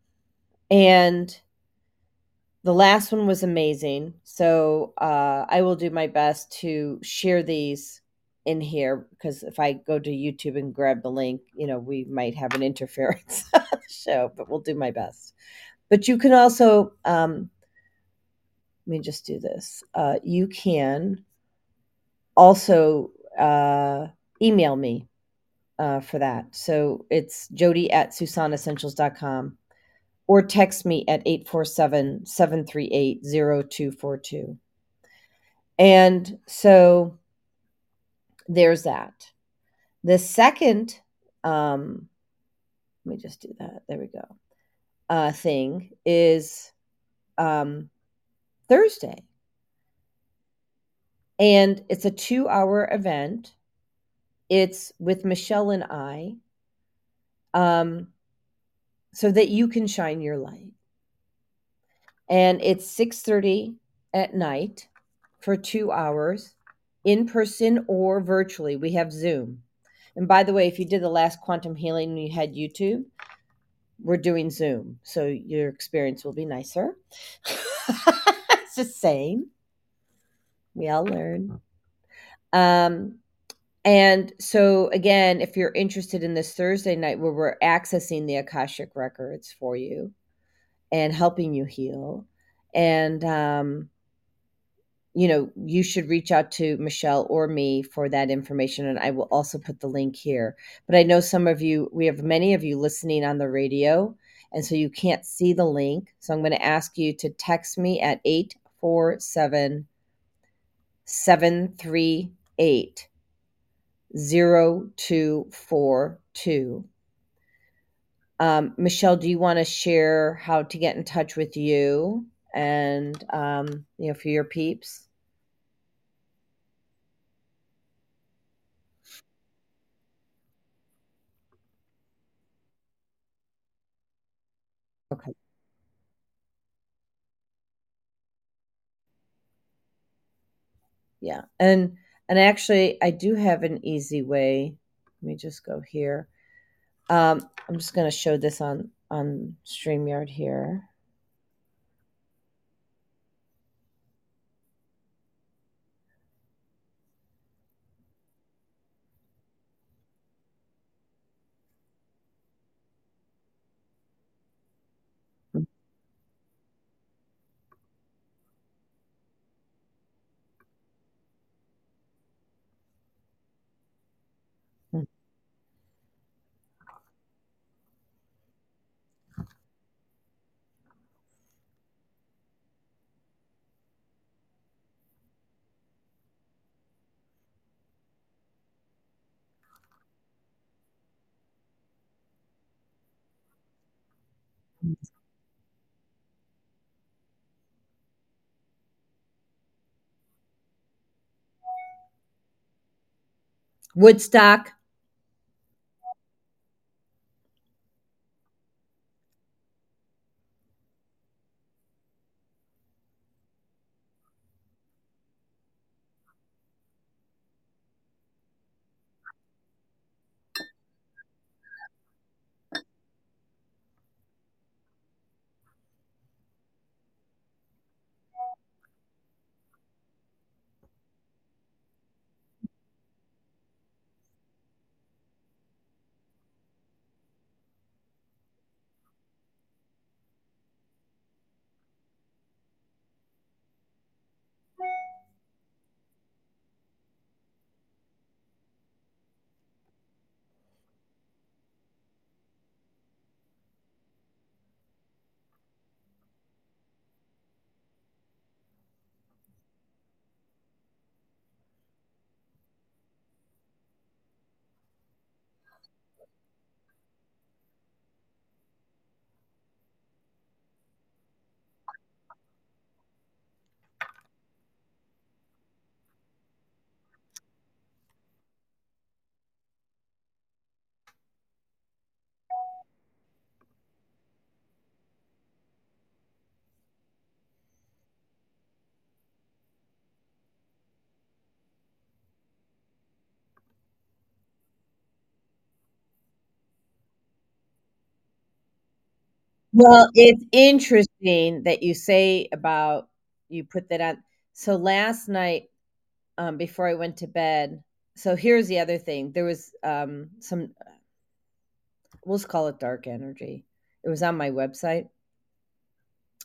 Speaker 2: and the last one was amazing so uh, i will do my best to share these in here because if I go to YouTube and grab the link, you know, we might have an interference show, but we'll do my best. But you can also, um, let me just do this. Uh, you can also uh, email me uh, for that. So it's jody at susanessentials.com or text me at 847 738 0242. And so there's that. The second, um, let me just do that. There we go. Uh, thing is um, Thursday. And it's a two hour event. It's with Michelle and I, um, so that you can shine your light. And it's 6:30 at night for two hours in person or virtually. We have Zoom. And by the way, if you did the last quantum healing and you had YouTube, we're doing Zoom. So your experience will be nicer. it's just saying. We all learn. Um, and so, again, if you're interested in this Thursday night where we're accessing the Akashic records for you and helping you heal, and um, you know, you should reach out to Michelle or me for that information. And I will also put the link here. But I know some of you, we have many of you listening on the radio. And so you can't see the link. So I'm going to ask you to text me at 847 738 0242. Um, Michelle, do you want to share how to get in touch with you? and um, you know for your peeps okay yeah and and actually i do have an easy way. Let me just go here. Um, i'm just going to show this on on streamyard here Woodstock. Well, it's interesting that you say about you put that on. So last night, um, before I went to bed, so here's the other thing. There was um, some, we'll just call it dark energy. It was on my website.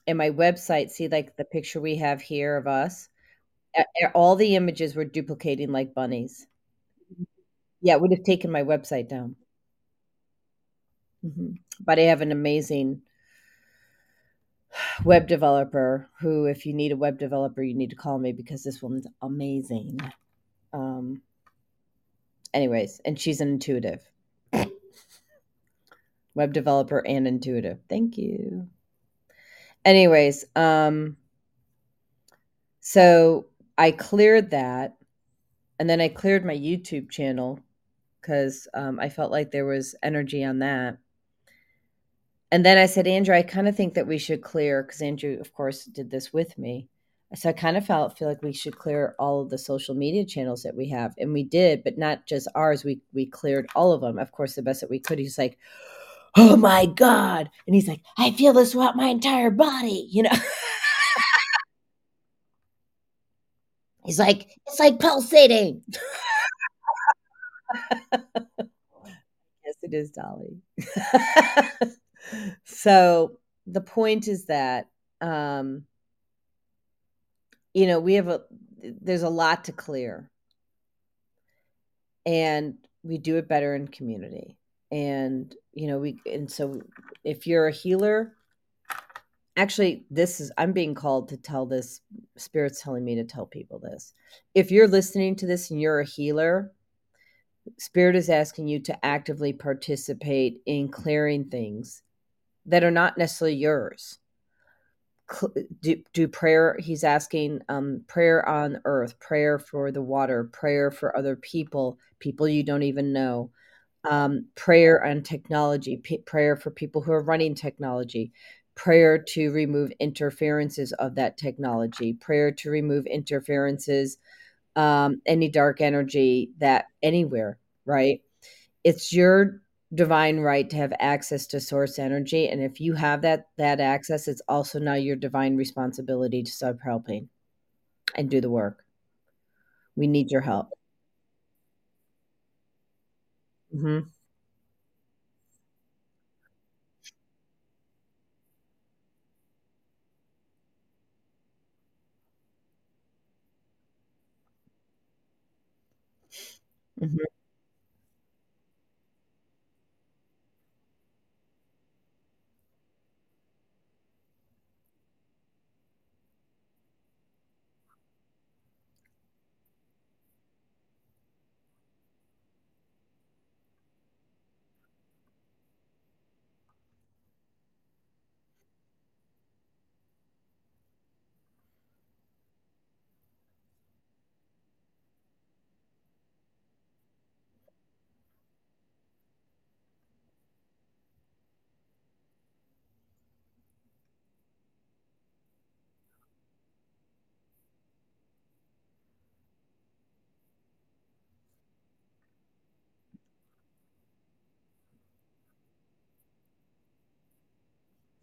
Speaker 2: And my website, see like the picture we have here of us, all the images were duplicating like bunnies. Yeah, it would have taken my website down. hmm But I have an amazing web developer who, if you need a web developer, you need to call me because this woman's amazing. Um, anyways, and she's an intuitive web developer and intuitive. Thank you. Anyways, um, so I cleared that, and then I cleared my YouTube channel because um, I felt like there was energy on that. And then I said, Andrew, I kind of think that we should clear because Andrew, of course, did this with me. So I kind of felt feel like we should clear all of the social media channels that we have, and we did, but not just ours. We we cleared all of them, of course, the best that we could. He's like, "Oh my god!" And he's like, "I feel this throughout my entire body," you know. he's like, "It's like pulsating." yes, it is, Dolly. so the point is that um, you know we have a there's a lot to clear. And we do it better in community. And you know we and so if you're a healer actually this is i'm being called to tell this spirit's telling me to tell people this. If you're listening to this and you're a healer spirit is asking you to actively participate in clearing things that are not necessarily yours. Do, do prayer he's asking um, prayer on earth prayer for the water prayer for other people people you don't even know. Um, prayer on technology p- prayer for people who are running technology prayer to remove interferences of that technology prayer to remove interferences um, any dark energy that anywhere right? It's your divine right to have access to source energy and if you have that that access it's also now your divine responsibility to start helping and do the work. We need your help. Hmm hmm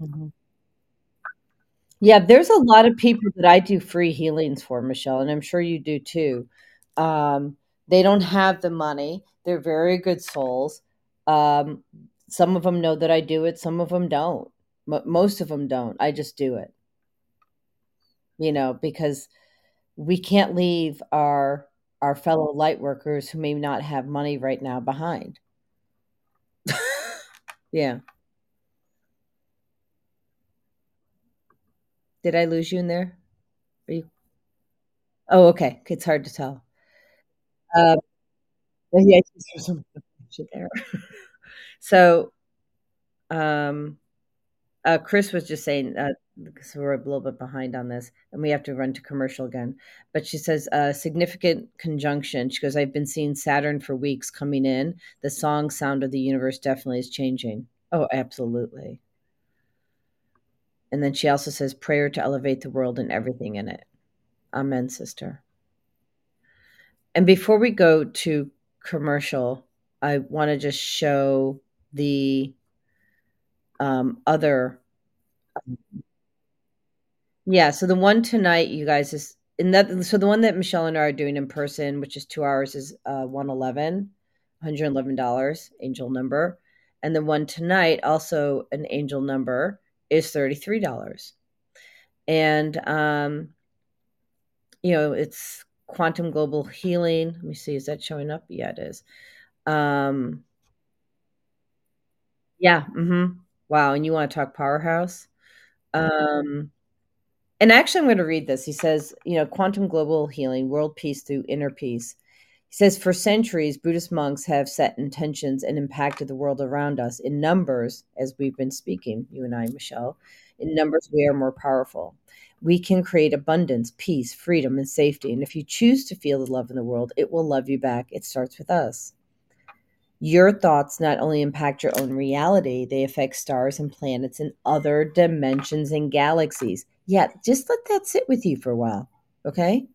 Speaker 2: Mhm. Yeah, there's a lot of people that I do free healings for, Michelle, and I'm sure you do too. Um, they don't have the money. They're very good souls. Um, some of them know that I do it, some of them don't. Mo most of them don't. I just do it. You know, because we can't leave our our fellow light workers who may not have money right now behind. Yeah. Did I lose you in there? Are you Oh, okay. It's hard to tell. Um, yeah, there. So, um, uh, Chris was just saying, uh, because we're a little bit behind on this, and we have to run to commercial again. But she says, uh, significant conjunction. She goes, I've been seeing Saturn for weeks coming in. The song sound of the universe definitely is changing. Oh, absolutely. And then she also says, prayer to elevate the world and everything in it. Amen, sister. And before we go to commercial, I want to just show the um, other. Yeah, so the one tonight, you guys, is and that. So the one that Michelle and I are doing in person, which is two hours, is uh, one eleven, hundred eleven dollars, angel number, and the one tonight, also an angel number, is thirty three dollars, and um, you know it's quantum global healing. Let me see, is that showing up? Yeah, it is. Um, Yeah, mhm. Wow, and you wanna talk powerhouse? Um, and actually, I'm gonna read this. He says, you know, "Quantum global healing, world peace through inner peace." He says, "For centuries, Buddhist monks have set intentions and impacted the world around us. In numbers, as we've been speaking, you and I, Michelle, in numbers, we are more powerful. We can create abundance, peace, freedom, and safety, and if you choose to feel the love in the world, it will love you back. It starts with us." Your thoughts not only impact your own reality, they affect stars and planets in other dimensions and galaxies. Yeah, just let that sit with you for a while. Okay.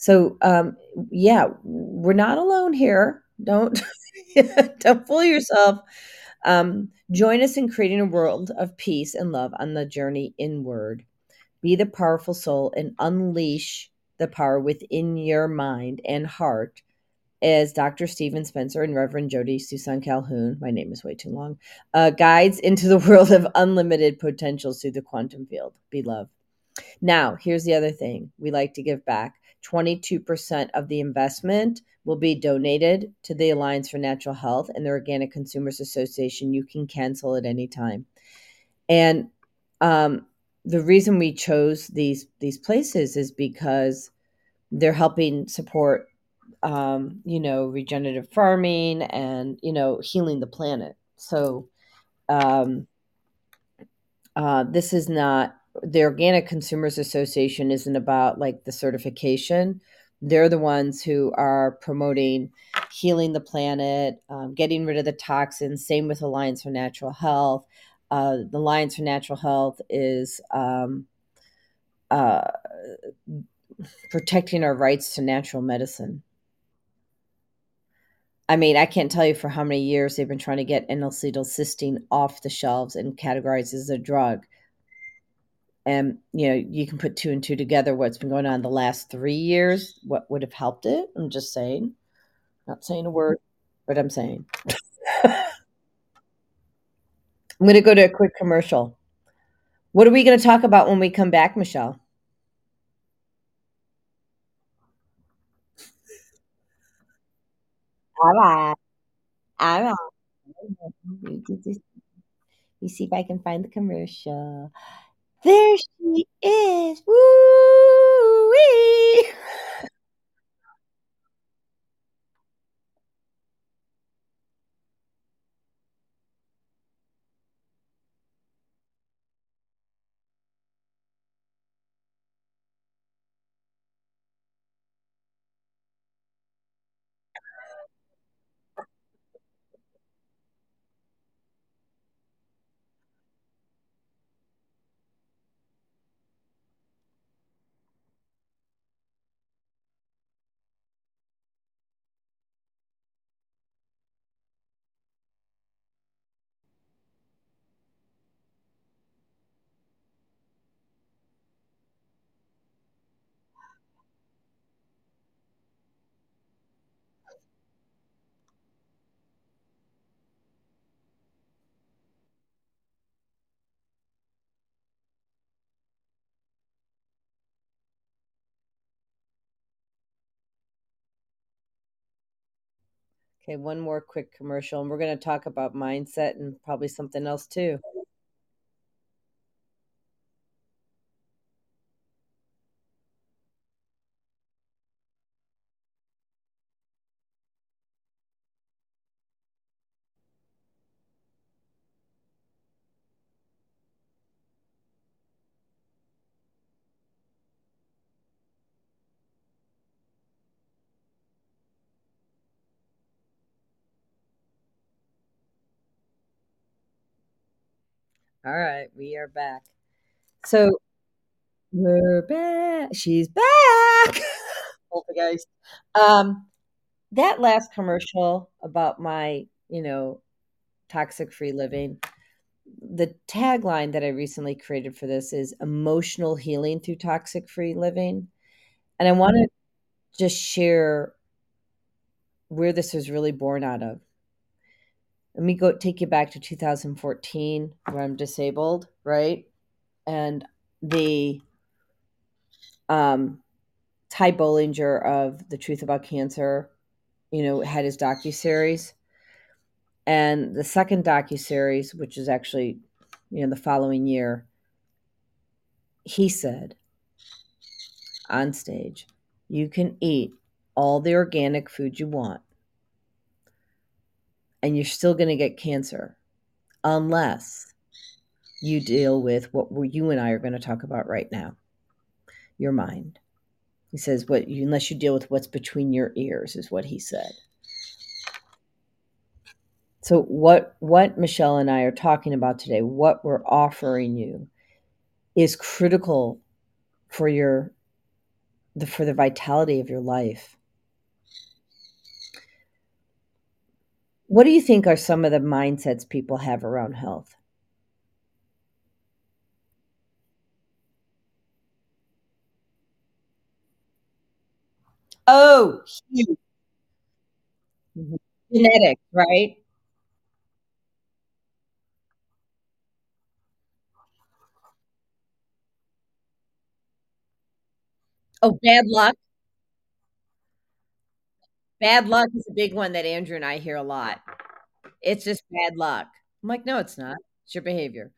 Speaker 2: So, um, yeah, we're not alone here. Don't don't fool yourself. Um, join us in creating a world of peace and love on the journey inward. Be the powerful soul and unleash the power within your mind and heart as Dr. Stephen Spencer and Reverend Jody Susan Calhoun, my name is way too long, uh, guides into the world of unlimited potentials through the quantum field. Be love. Now, here's the other thing we like to give back 22% of the investment will be donated to the Alliance for Natural Health and the Organic Consumers Association. You can cancel at any time. And um, the reason we chose these these places is because they're helping support um, you know, regenerative farming and, you know, healing the planet. So, um, uh, this is not the Organic Consumers Association isn't about like the certification. They're the ones who are promoting healing the planet, um, getting rid of the toxins. Same with Alliance for Natural Health. Uh, the Alliance for Natural Health is um, uh, protecting our rights to natural medicine. I mean, I can't tell you for how many years they've been trying to get N-acetylcysteine off the shelves and categorized as a drug. And, you know, you can put two and two together what's been going on the last three years, what would have helped it. I'm just saying. Not saying a word, but I'm saying. I'm going to go to a quick commercial. What are we going to talk about when we come back, Michelle? All right. All right. let me see if I can find the commercial. There she is. Woo-wee. Okay, one more quick commercial, and we're going to talk about mindset and probably something else too. All right, we are back. So we're back. She's back. Poltergeist. Um, that last commercial about my, you know, toxic free living. The tagline that I recently created for this is emotional healing through toxic free living. And I want to just share where this was really born out of. Let me go take you back to 2014 where I'm disabled, right? And the um Ty Bollinger of The Truth About Cancer, you know, had his docu series. And the second docu series, which is actually, you know, the following year, he said on stage, you can eat all the organic food you want and you're still going to get cancer unless you deal with what you and I are going to talk about right now your mind. He says, "What unless you deal with what's between your ears," is what he said. So what what Michelle and I are talking about today, what we're offering you, is critical for your the for the vitality of your life. What do you think are some of the mindsets people have around health? Oh, huge. Mhm. Genetics, right? Oh, bad luck? Bad luck is a big one that Andrew and I hear a lot. It's just bad luck. I'm like, "No, it's not. It's your behavior."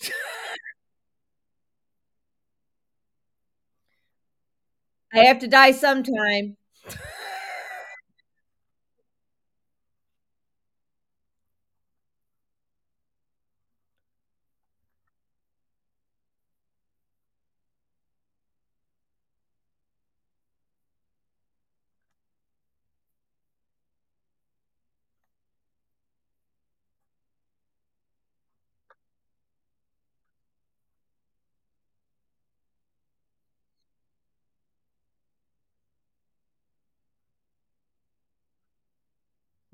Speaker 2: I have to die sometime.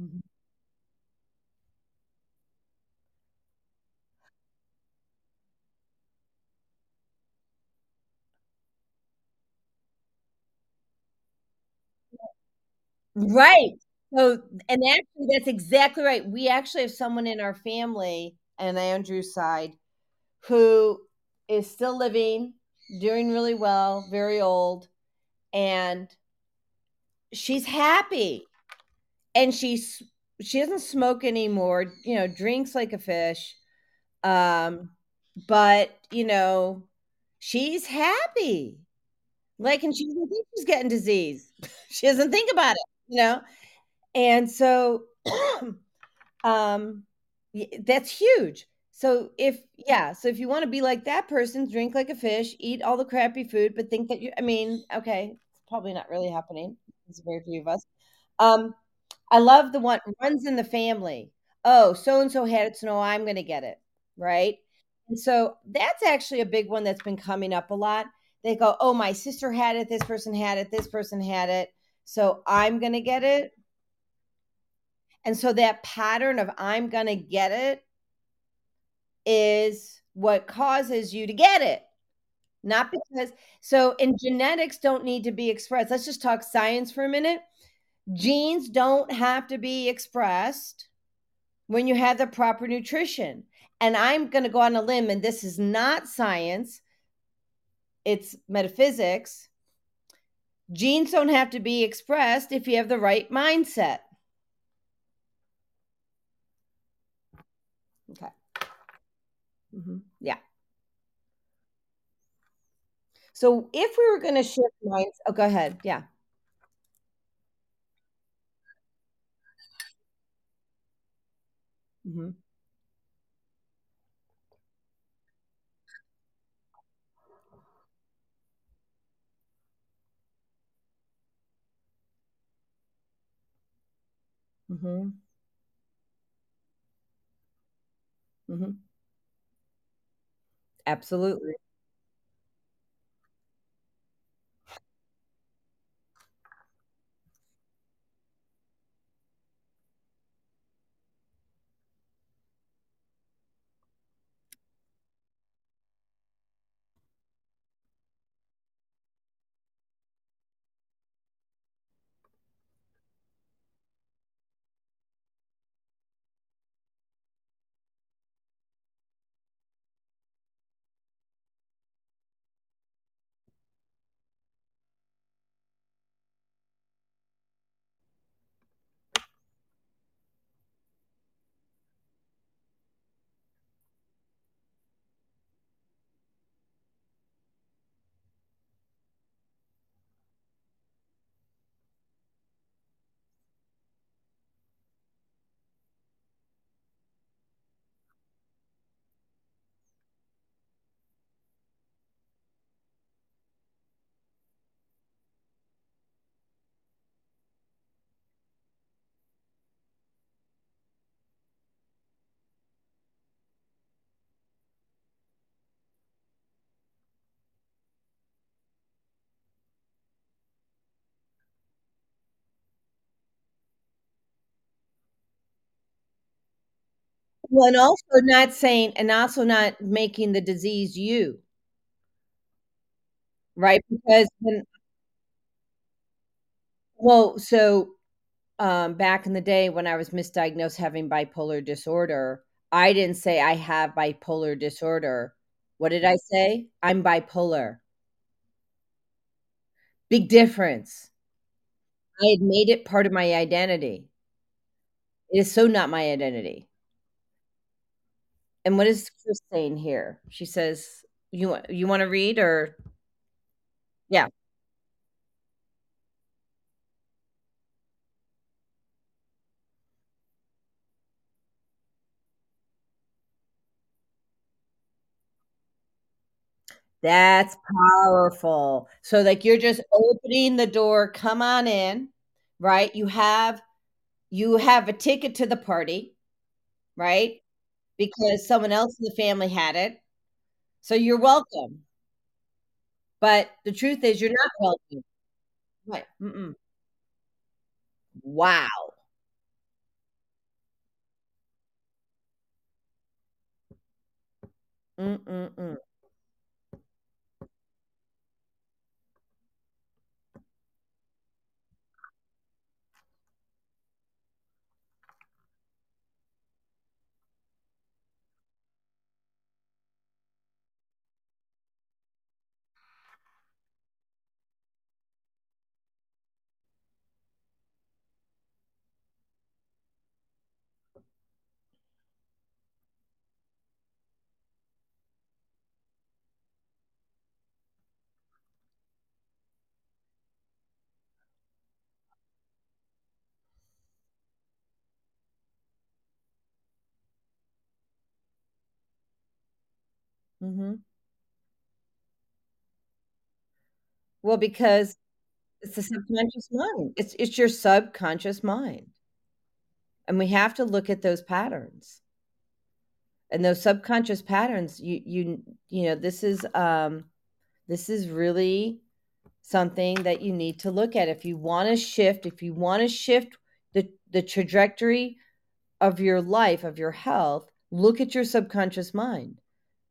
Speaker 2: Mhm. Right. So and actually, that's exactly right. We actually have someone in our family, on Andrew's side, who is still living, doing really well, very old, and she's happy. And she's she doesn't smoke anymore, you know, drinks like a fish. Um, but, you know, she's happy. Like, and she doesn't think she's getting disease. she doesn't think about it, you know? And so, um, that's huge. So if yeah, so if you want to be like that person, drink like a fish, eat all the crappy food, but think that you I mean, okay, it's probably not really happening. It's very few of us. Um, I love the one runs in the family. Oh, so and so had it, so I'm going to get it, right? And so that's actually a big one that's been coming up a lot. They go, "Oh, my sister had it, this person had it, this person had it, so I'm going to get it." And so that pattern of I'm going to get it is what causes you to get it. Not because so in genetics don't need to be expressed. Let's just talk science for a minute. Genes don't have to be expressed when you have the proper nutrition. And I'm going to go on a limb, and this is not science, it's metaphysics. Genes don't have to be expressed if you have the right mindset. Okay. Mm-hmm. Yeah. So if we were going to shift minds, oh, go ahead. Yeah. Hmm hmm hmm Absolutely. Well, and also not saying, and also not making the disease you, right? Because when, well, so um, back in the day when I was misdiagnosed having bipolar disorder, I didn't say I have bipolar disorder. What did I say? I'm bipolar. Big difference. I had made it part of my identity. It is so not my identity. And what is Chris saying here? She says, "You want you want to read or yeah, that's powerful." So like you're just opening the door, come on in, right? You have you have a ticket to the party, right? Because someone else in the family had it. So you're welcome. But the truth is you're not welcome. Right. Mm-mm. Wow. Mm-mm-mm. Mm-hmm. Well, because it's the subconscious mind. It's it's your subconscious mind. And we have to look at those patterns. And those subconscious patterns, you you you know, this is um this is really something that you need to look at. If you want to shift, if you want to shift the the trajectory of your life, of your health, look at your subconscious mind.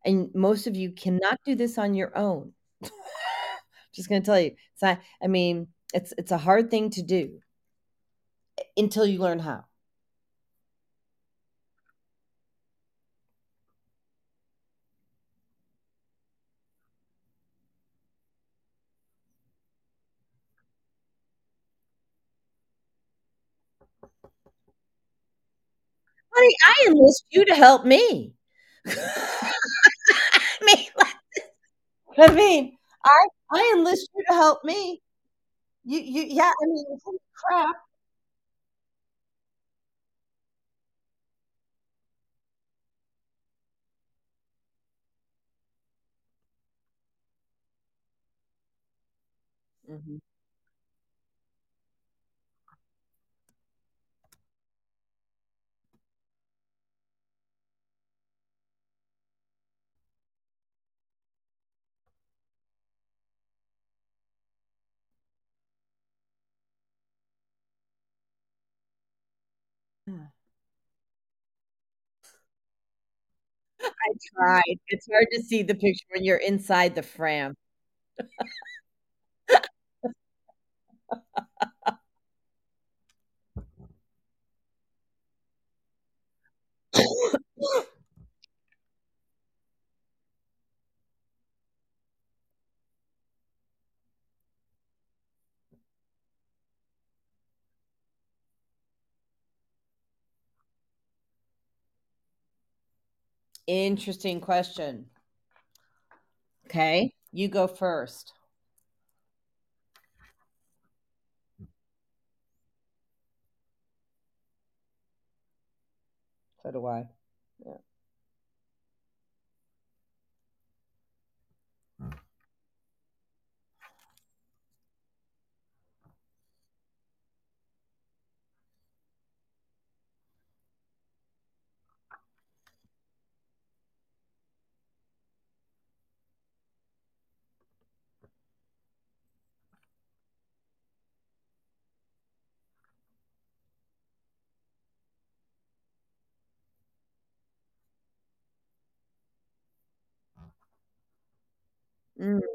Speaker 2: And most of you cannot do this on your own. Just going to tell you. It's not I mean, it's it's a hard thing to do until you learn how. Honey, I enlist you to help me. I mean, I I enlist you to help me. You you yeah, I mean, holy crap. Mhm. I tried. It's hard to see the picture when you're inside the fram. Interesting question. Okay, you go first. So do I. Yeah. Mm.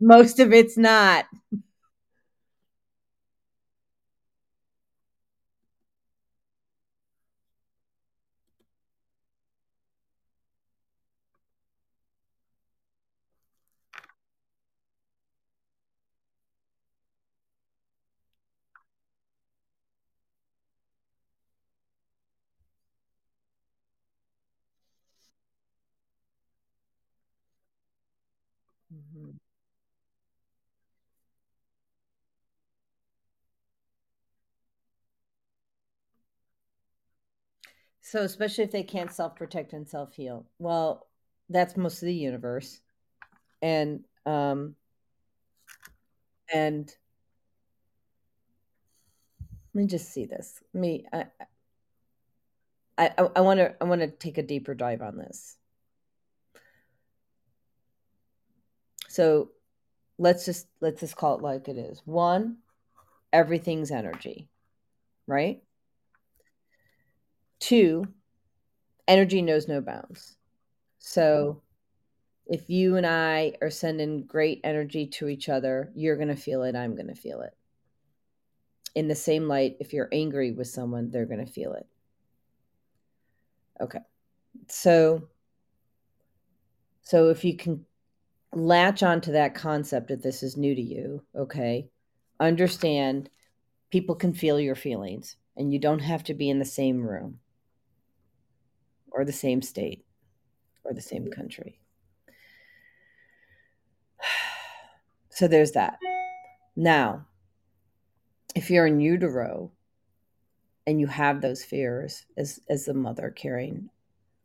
Speaker 2: Most of it's not. Mhm. So, especially if they can't self protect and self heal. Well, that's most of the universe. And, um, and let me just see this. Me, I, I, I want to, I want to take a deeper dive on this. So, let's just let's just call it like it is. One, everything's energy, right? Two, energy knows no bounds. So, if you and I are sending great energy to each other, you're going to feel it. I'm going to feel it. In the same light, if you're angry with someone, they're going to feel it. Okay. So, so if you can latch onto that concept if this is new to you, okay, understand people can feel your feelings and you don't have to be in the same room or the same state or the same country. So there's that. Now, if you're in utero and you have those fears as as the mother carrying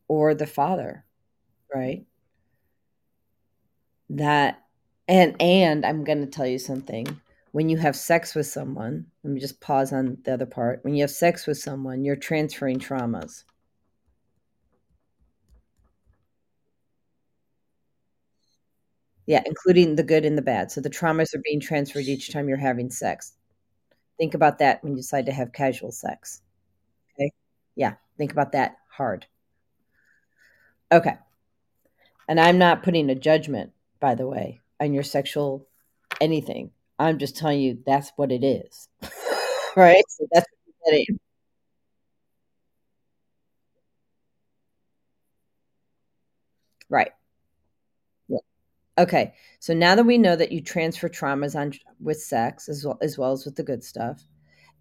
Speaker 2: or the father, right? That and and I'm going to tell you something. When you have sex with someone, let me just pause on the other part. When you have sex with someone, you're transferring traumas. Yeah, including the good and the bad. So the traumas are being transferred each time you're having sex. Think about that when you decide to have casual sex. Okay? Yeah, think about that hard. Okay. And I'm not putting a judgment, by the way, on your sexual anything. I'm just telling you that's what it is. right? So that's what you're getting. Right. Okay. So now that we know that you transfer traumas on with sex as well as well as with the good stuff,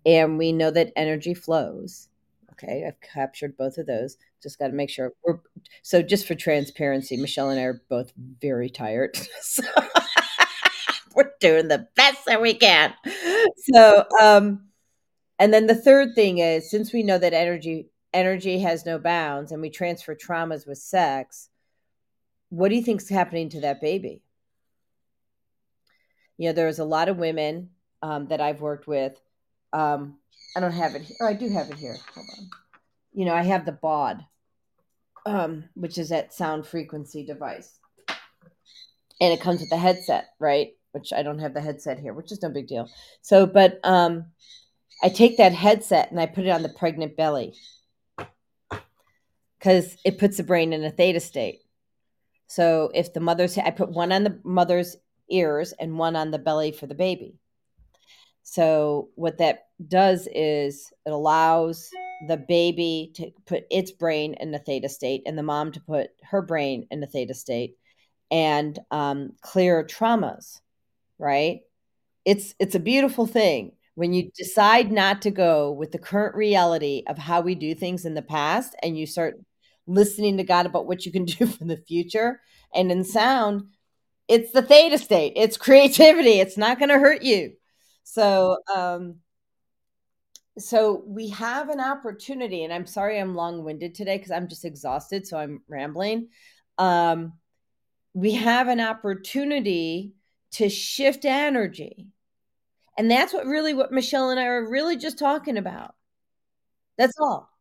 Speaker 2: and we know that energy flows. Okay, I've captured both of those. Just got to make sure we're so. Just for transparency, Michelle and I are both very tired. So we're doing the best that we can. So, um, and then the third thing is since we know that energy energy has no bounds, and we transfer traumas with sex, what do you think's happening to that baby? You know, there's a lot of women um, that I've worked with. Um, I don't have it here. Oh, I do have it here. Hold on. You know, I have the BOD, um, which is that sound frequency device. And it comes with the headset, right? Which I don't have the headset here, which is no big deal. So, but um, I take that headset and I put it on the pregnant belly because it puts the brain in a theta state. So if the mother's, I put one on the mother's ears and one on the belly for the baby. So what that does is it allows the baby to put its brain in the theta state and the mom to put her brain in the theta state and um, clear traumas right it's it's a beautiful thing when you decide not to go with the current reality of how we do things in the past and you start listening to god about what you can do for the future. And in sound it's the theta state. It's creativity. It's not going to hurt you. So um so we have an opportunity and i'm sorry i'm long-winded today because i'm just exhausted so i'm rambling. Um we have an opportunity to shift energy. And that's what really what michelle and i are really just talking about. That's all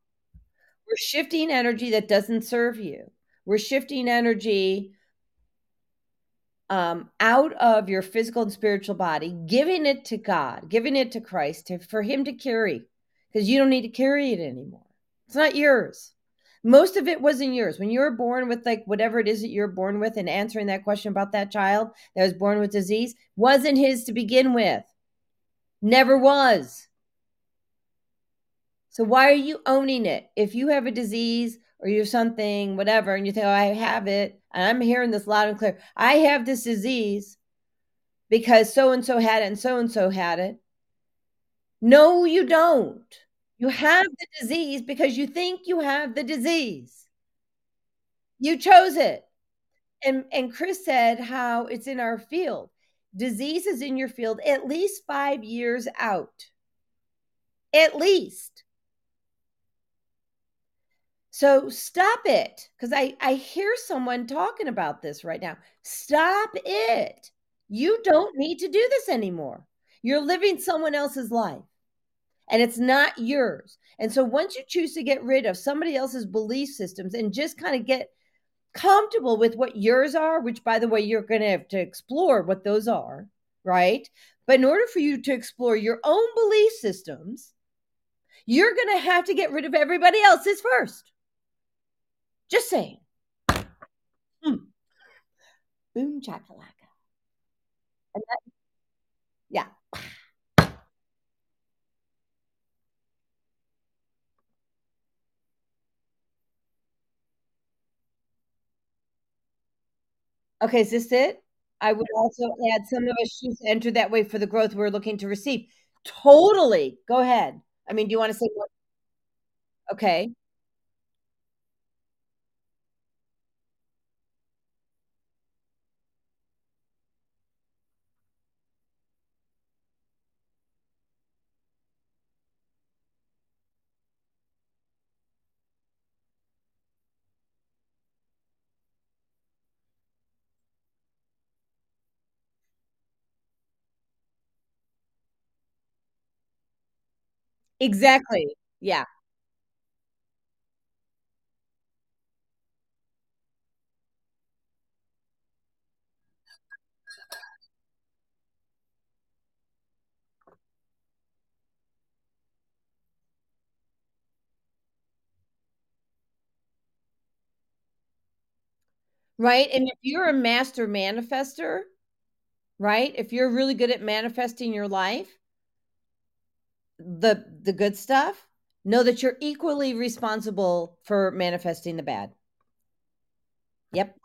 Speaker 2: we're shifting energy that doesn't serve you we're shifting energy um, out of your physical and spiritual body, giving it to God, giving it to Christ to, for Him to carry, because you don't need to carry it anymore. It's not yours. Most of it wasn't yours. When you were born with like whatever it is that you're born with, and answering that question about that child that was born with disease wasn't his to begin with. Never was. So why are you owning it? If you have a disease or you have something, whatever, and you think, oh, I have it, and I'm hearing this loud and clear. I have this disease because so and so had it and so and so had it. No, you don't. You have the disease because you think you have the disease. You chose it. And and Chris said how it's in our field. Disease is in your field at least 5 years out. At least. So stop it. Because I, I hear someone talking about this right now. Stop it. You don't need to do this anymore. You're living someone else's life and it's not yours. And so once you choose to get rid of somebody else's belief systems and just kind of get comfortable with what yours are, which by the way, you're going to have to explore what those are, right? But in order for you to explore your own belief systems, you're going to have to get rid of everybody else's first. Just saying. Hmm. Boom chakalaka. And that, yeah. Okay, is this it? I would also add some of us choose to enter that way for the growth we're looking to receive. Totally. Go ahead. I mean, do you want to say more? Okay. Exactly. Yeah. Right, and if you're a master manifester, right? If you're really good at manifesting your life, the the good stuff, know that you're equally responsible for manifesting the bad. Yep.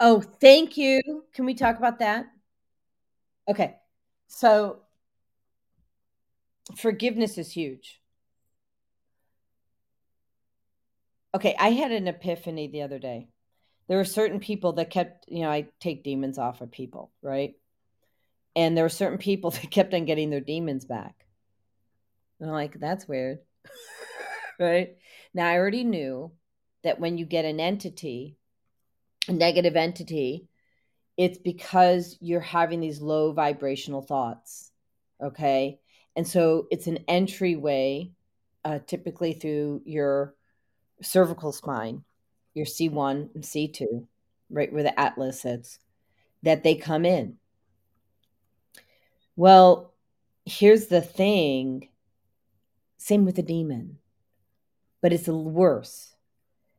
Speaker 2: Oh, thank you. Can we talk about that? Okay. So forgiveness is huge. Okay, I had an epiphany the other day. There were certain people that kept, you know, I take demons off of people, right? And there were certain people that kept on getting their demons back. And I'm like, that's weird. right? Now, I already knew that when you get an entity, negative entity, it's because you're having these low vibrational thoughts. Okay. And so it's an entryway, uh, typically through your cervical spine, your C1 and C2, right where the atlas sits, that they come in. Well, here's the thing same with the demon, but it's worse.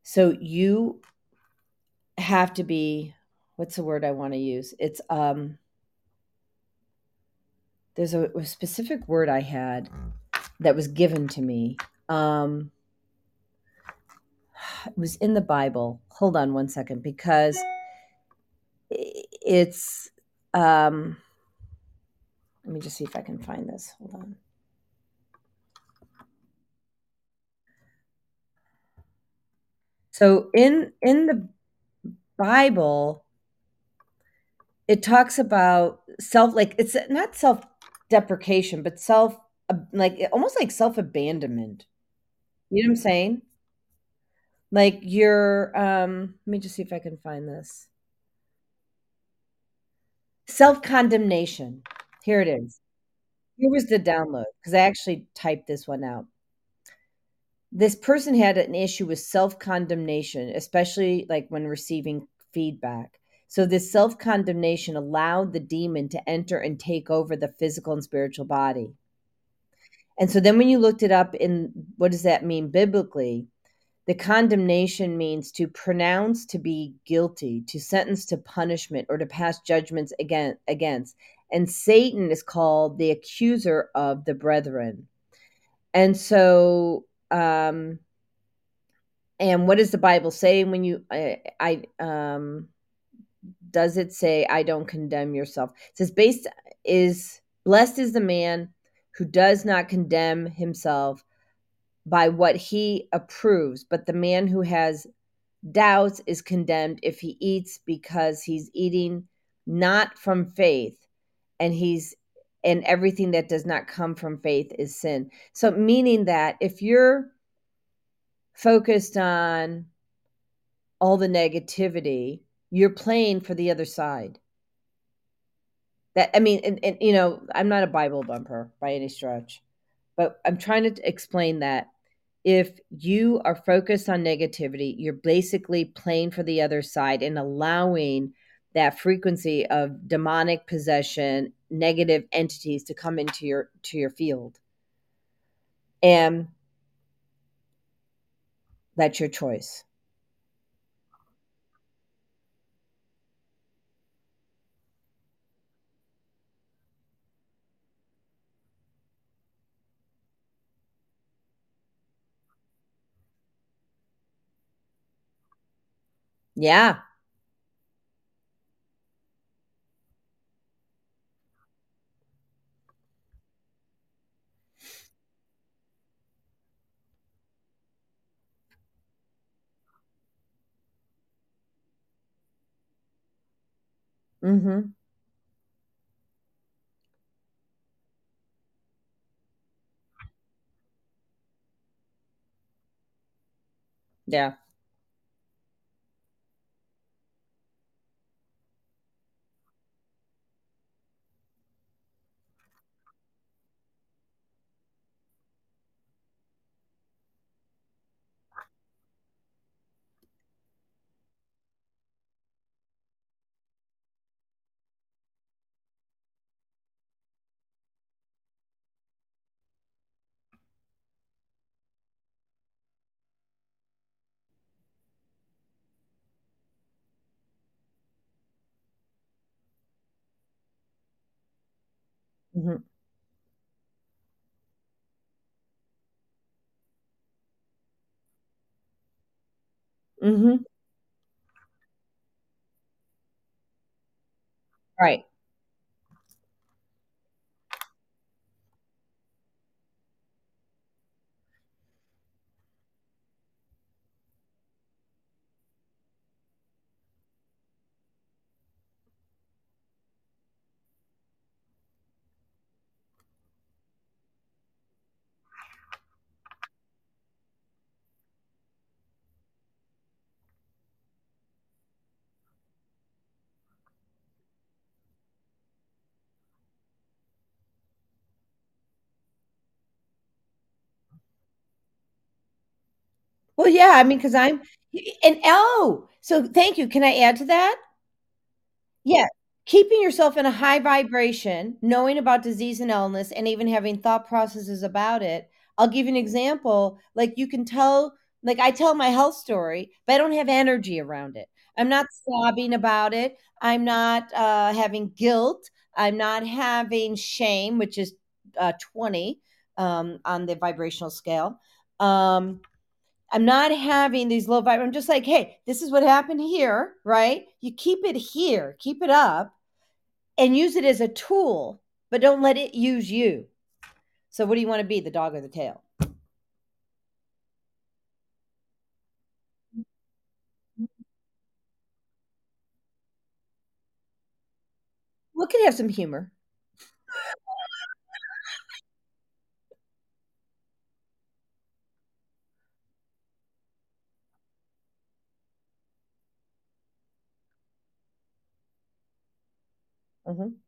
Speaker 2: So you have to be what's the word I want to use? It's um there's a, a specific word I had that was given to me. Um it was in the Bible. Hold on one second because it's um let me just see if I can find this. Hold on. So in in the Bible it talks about self like it's not self deprecation but self like almost like self abandonment. You know what I'm saying? Like you're um let me just see if I can find this. Self condemnation. Here it is. Here was the download because I actually typed this one out. This person had an issue with self condemnation, especially like when receiving feedback. So, this self condemnation allowed the demon to enter and take over the physical and spiritual body. And so, then when you looked it up in what does that mean biblically? The condemnation means to pronounce to be guilty, to sentence to punishment, or to pass judgments against. And Satan is called the accuser of the brethren. And so, um, and what does the Bible say when you, I, I um, does it say, I don't condemn yourself? It says, based is blessed is the man who does not condemn himself by what he approves, but the man who has doubts is condemned if he eats because he's eating not from faith and he's and everything that does not come from faith is sin. So meaning that if you're focused on all the negativity, you're playing for the other side. That I mean, and, and you know, I'm not a Bible bumper by any stretch, but I'm trying to explain that if you are focused on negativity, you're basically playing for the other side and allowing that frequency of demonic possession, negative entities to come into your to your field. And that's your choice. Yeah. Mhm. Yeah. Mhm. Mhm. Right. Well, yeah, I mean, because I'm and oh, so thank you. Can I add to that? Yeah. Keeping yourself in a high vibration, knowing about disease and illness, and even having thought processes about it. I'll give you an example, like, you can tell like, I tell my health story, but I don't have energy around it. I'm not sobbing about it. I'm not, uh, having guilt. I'm not having shame, which is, uh, 20, um, on the vibrational scale. Um, I'm not having these low vib I'm just like, "Hey, this is what happened here," right? You keep it here, keep it up, and use it as a tool, but don't let it use you. So what do you wanna be, the dog or the tail? Well, it could have some humor. Mhm.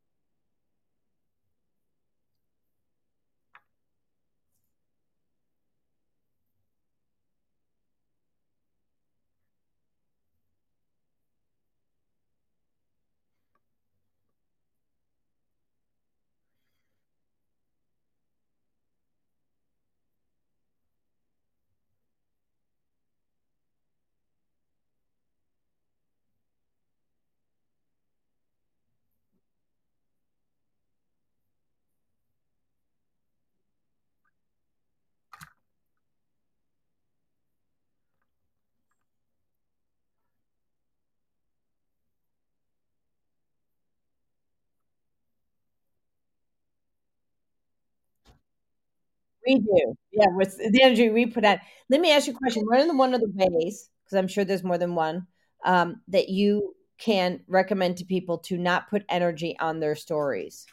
Speaker 2: We do. Yeah, with the energy we put out. Let me ask you a question. What are the one of the ways, because I'm sure there's more than one, um, that you can recommend to people to not put energy on their stories?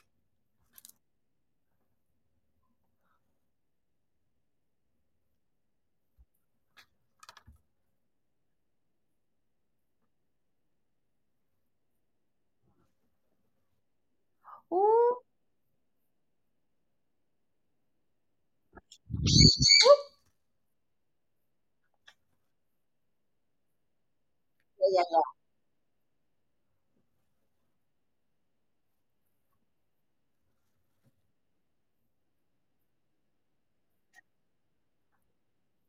Speaker 2: Yeah, yeah,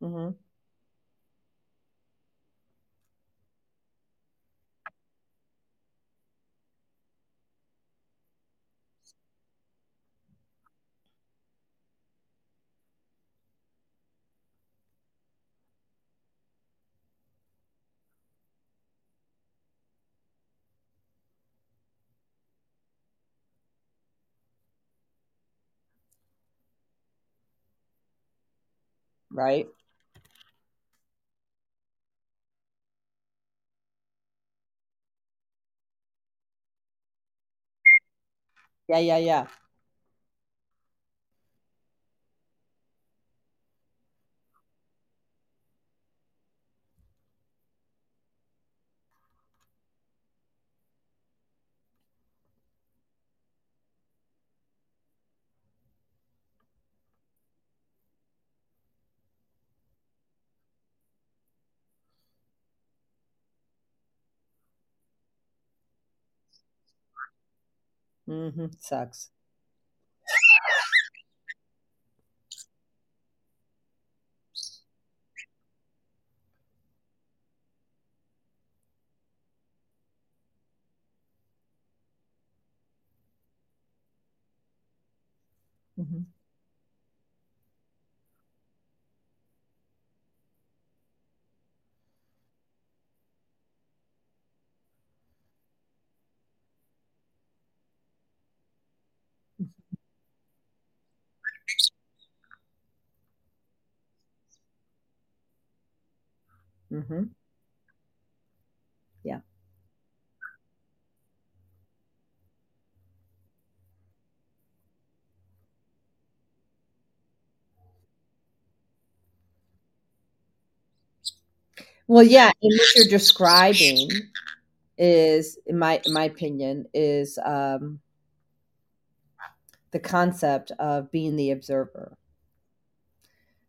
Speaker 2: yeah. Mhm. Right? Yeah, yeah, yeah. Hmm Sucks. hmm hmm Yeah. Well, yeah, and what you're describing is, in my in my opinion, is um, the concept of being the observer.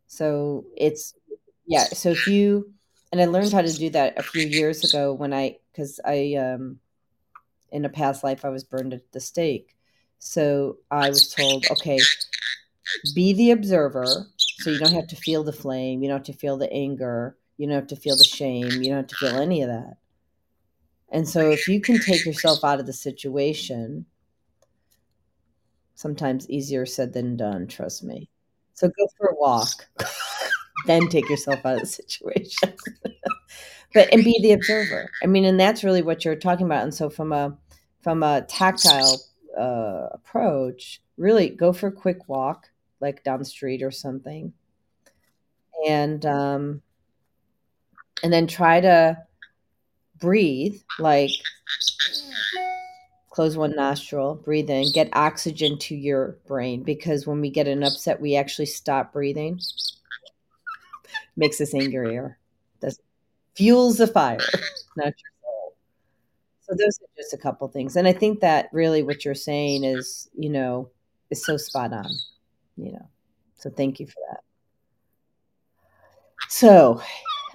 Speaker 2: So it's yeah. So if you and I learned how to do that a few years ago when I because I um, in a past life I was burned at the stake. So I was told, okay, be the observer. So you don't have to feel the flame. You don't have to feel the anger. You don't have to feel the shame. You don't have to feel any of that. And so if you can take yourself out of the situation, sometimes easier said than done, trust me. So go for a walk, then take yourself out of the situation. but and be the observer. I mean, and that's really what you're talking about. And so from a from a tactile uh, approach, really go for a quick walk, like down the street or something, and um, and then try to breathe like close one nostril, breathe in, get oxygen to your brain because when we get an upset, we actually stop breathing. Makes us angrier. Does fuels the fire, not your soul. So those are just a couple things, and I think that really what you're saying is, you know, is so spot on. You know, so thank you for that. So,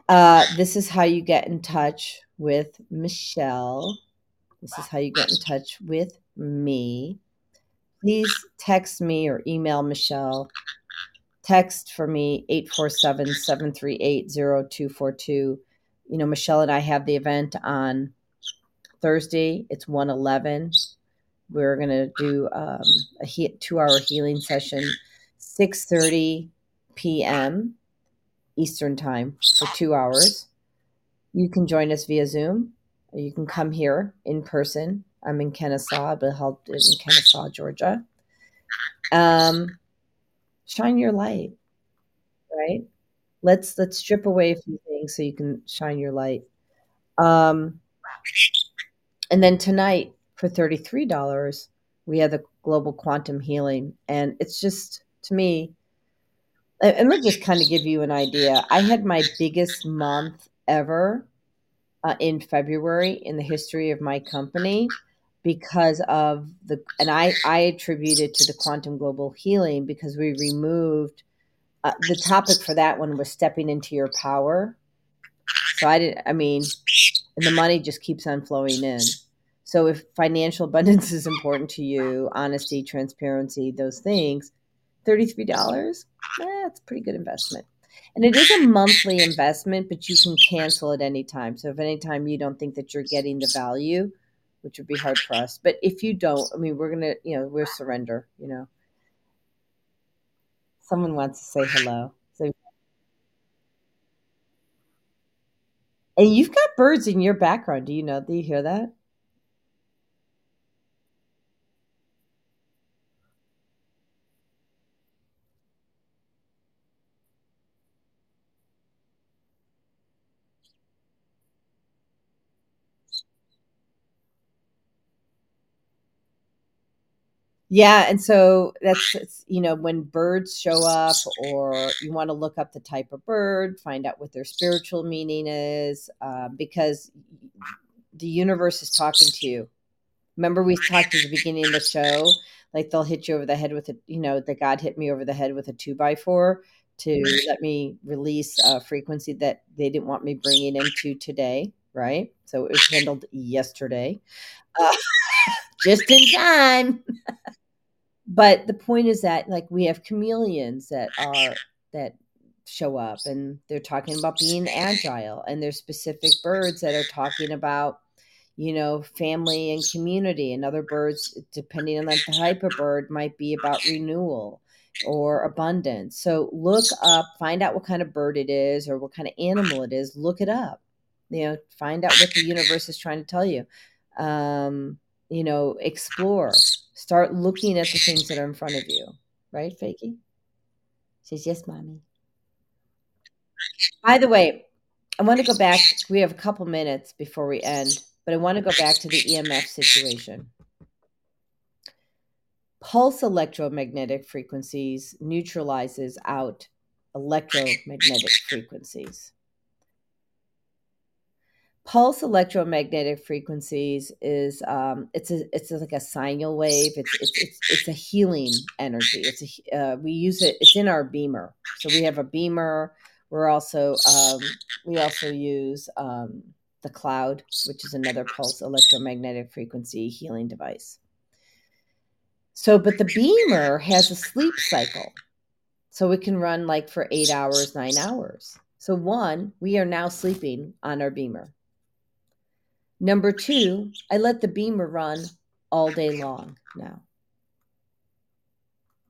Speaker 2: uh, this is how you get in touch with Michelle. This is how you get in touch with me. Please text me or email Michelle. Text for me 847 738 0242. You know, Michelle and I have the event on Thursday. It's 111. We're going to do um, a he- two hour healing session, 6.30 p.m. Eastern Time for two hours. You can join us via Zoom. Or you can come here in person. I'm in Kennesaw, but held in Kennesaw, Georgia. Um, shine your light, right? Let's let's strip away a few things so you can shine your light. Um, and then tonight for thirty three dollars, we have the global quantum healing, and it's just to me. And let me just kind of give you an idea. I had my biggest month ever uh, in February in the history of my company because of the and I I attribute it to the quantum global healing because we removed uh, the topic for that one was stepping into your power. So I didn't. I mean, and the money just keeps on flowing in. So if financial abundance is important to you, honesty, transparency, those things, thirty three dollars, that's a pretty good investment. And it is a monthly investment, but you can cancel at any time. So if any time you don't think that you're getting the value, which would be hard for us, but if you don't, I mean, we're gonna, you know, we're surrender. You know, someone wants to say hello. So, and you've got birds in your background. Do you know? Do you hear that? Yeah, and so that's it's, you know when birds show up, or you want to look up the type of bird, find out what their spiritual meaning is, uh, because the universe is talking to you. Remember, we talked at the beginning of the show, like they'll hit you over the head with a, you know, that God hit me over the head with a two by four to let me release a frequency that they didn't want me bringing into today, right? So it was handled yesterday, uh, just in time. but the point is that like we have chameleons that are that show up and they're talking about being agile and there's specific birds that are talking about you know family and community. And other birds depending on the type of bird might be about renewal or abundance. So look up find out what kind of bird it is or what kind of animal it is. Look it up you know find out what the universe is trying to tell you. Um you know explore start looking at the things that are in front of you. Right fakey? Says yes mommy. By the way i want to go back we have a couple minutes before we end but i want to go back to the emf situation. Pulse electromagnetic frequencies neutralizes out electromagnetic frequencies pulse electromagnetic frequencies is um, it's a it's like a single wave. It's it's it's, it's a healing energy. It's a uh, we use it. It's in our BEMER. So we have a BEMER. We're also um, we also use um, the cloud, which is another pulse electromagnetic frequency healing device. So, but the BEMER has a sleep cycle. So it can run like for eight hours, nine hours. So, one, we are now sleeping on our BEMER. Number two, I let the BEMER run all day long now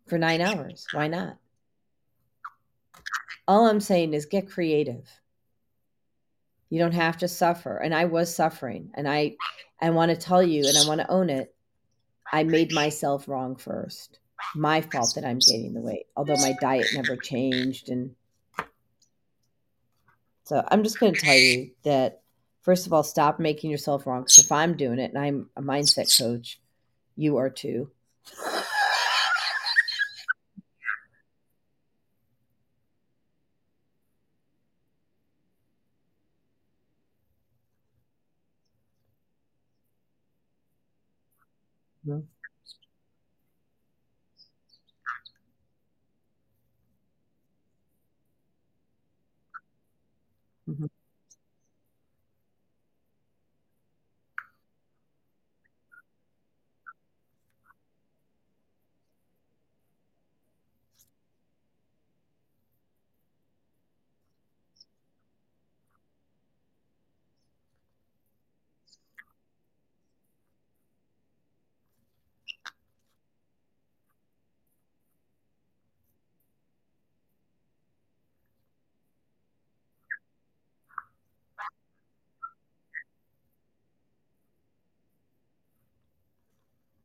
Speaker 2: for nine hours. Why not? All I'm saying is get creative. You don't have to suffer. And I was suffering. And I I want to tell you and I want to own it. I made myself wrong first. My fault that I'm gaining the weight, although my diet never changed. And so I'm just going to tell you that first of all, stop making yourself wrong. Because if I'm doing it and I'm a mindset coach, you are too. Mm-hmm. Mm-hmm.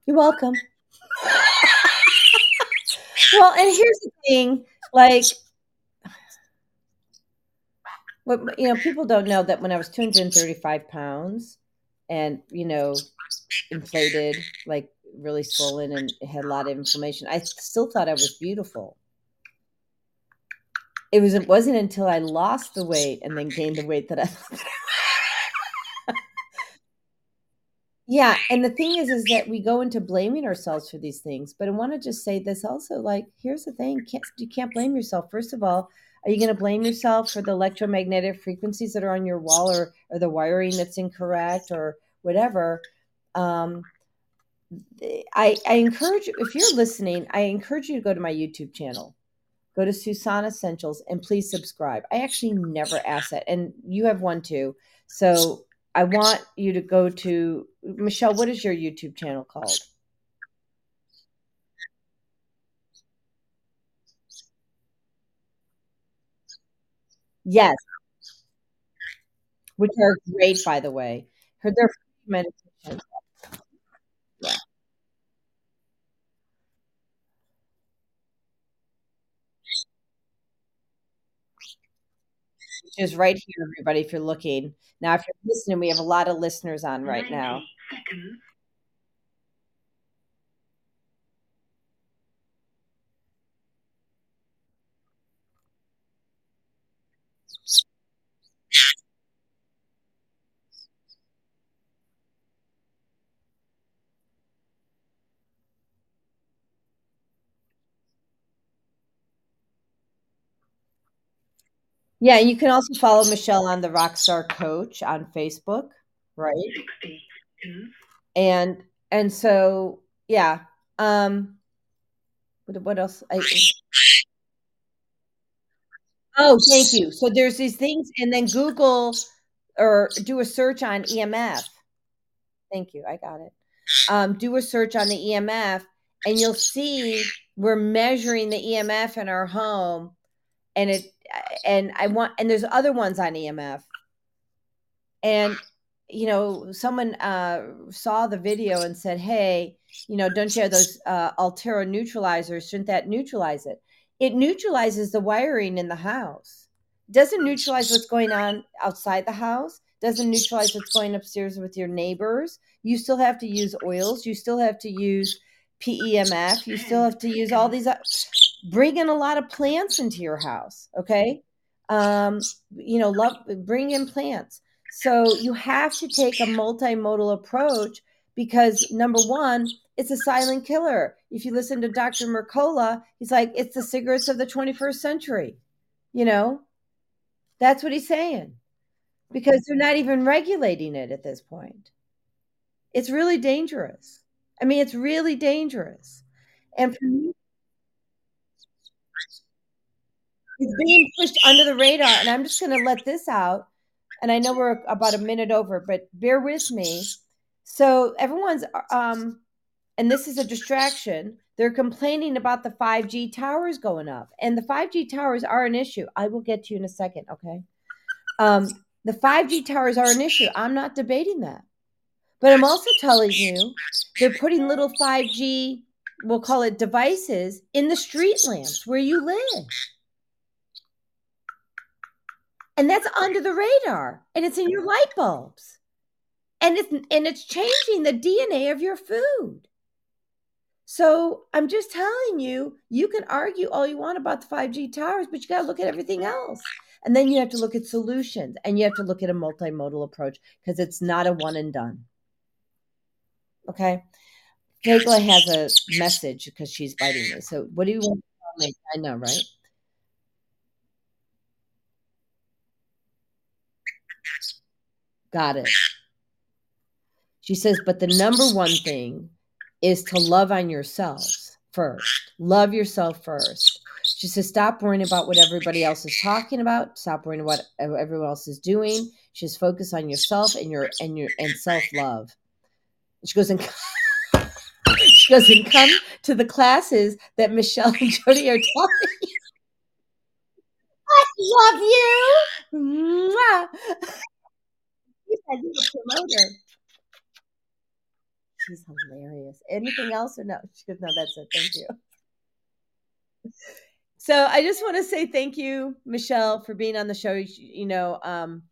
Speaker 2: You're welcome. well, and here's the thing like, what you know, people don't know that when I was 235 pounds and, you know, inflated, like really swollen and had a lot of inflammation, I still thought I was beautiful. It was it wasn't until I lost the weight and then gained the weight that I Yeah, and the thing is, is that we go into blaming ourselves for these things. But I want to just say this also. Like, here's the thing: can't, you can't blame yourself. First of all, are you going to blame yourself for the electromagnetic frequencies that are on your wall, or or the wiring that's incorrect, or whatever? Um, I I encourage if you're listening, I encourage you to go to my YouTube channel. Go to Susan Essentials and please subscribe. I actually never ask that, and you have one too. So I want you to go to Michelle. What is your YouTube channel called? Yes, which are great, by the way. Her they're meditations. Yeah. Which is right here, everybody. If you're looking now, if you're listening, we have a lot of listeners on right now.
Speaker 1: Seconds.
Speaker 2: Yeah, you can also follow Michelle on the Rockstar Coach on Facebook, right? 62. And and so yeah. Um what, what else? I, oh, thank you. So there's these things, and then Google or do a search on EMF. Thank you. I got it. Um, do a search on the EMF, and you'll see we're measuring the EMF in our home, and it and I want and there's other ones on EMF, and you know someone uh, saw the video and said, "Hey, you know, don't have those uh, Altera neutralizers? Shouldn't that neutralize it?" It neutralizes the wiring in the house. Doesn't neutralize what's going on outside the house. Doesn't neutralize what's going upstairs with your neighbors. You still have to use oils. You still have to use PEMF. You still have to use all these. Bring in a lot of plants into your house. Okay, um, you know, love bring in plants. So you have to take a multimodal approach because number one, it's a silent killer. If you listen to Dr. Mercola, he's like, it's the cigarettes of the 21st century. You know, that's what he's saying because they're not even regulating it at this point. It's really dangerous. I mean, it's really dangerous. And for me, it's being pushed under the radar. And I'm just going to let this out. And I know we're about a minute over, but bear with me. So everyone's, um, and this is a distraction. They're complaining about the 5G towers going up, and the 5G towers are an issue. I will get to you in a second, okay? Um, the 5G towers are an issue. I'm not debating that. But I'm also telling you they're putting little 5G, we'll call it devices, in the street lamps where you live. And that's under the radar and it's in your light bulbs. And it's and it's changing the DNA of your food. So I'm just telling you, you can argue all you want about the 5G towers, but you got to look at everything else. And then you have to look at solutions and you have to look at a multimodal approach because it's not a one and done. Okay. Kegla has a message because she's biting me. So what do you want to tell me? I know, right? Got it. She says, but the number one thing is to love on yourselves first. Love yourself first. She says, stop worrying about what everybody else is talking about. Stop worrying about what everyone else is doing. She says, focus on yourself and your and your and self love. She goes and she goes and come to the classes that Michelle and Jody are talking. I love you. Mwah. You said you a promoter. She's hilarious. Anything else or no? She goes, no, that's it. Thank you. So I just want to say thank you, Michelle, for being on the show. You know, um,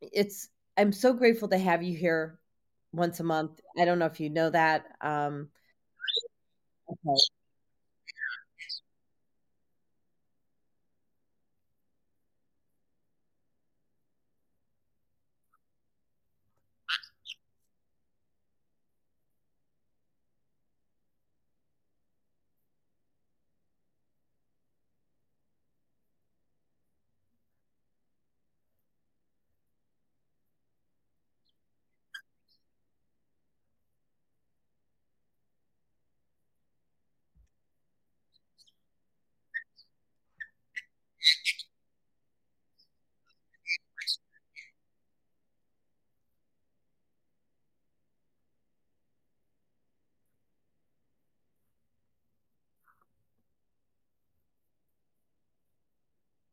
Speaker 2: it's I'm so grateful to have you here once a month. I don't know if you know that. Um, okay.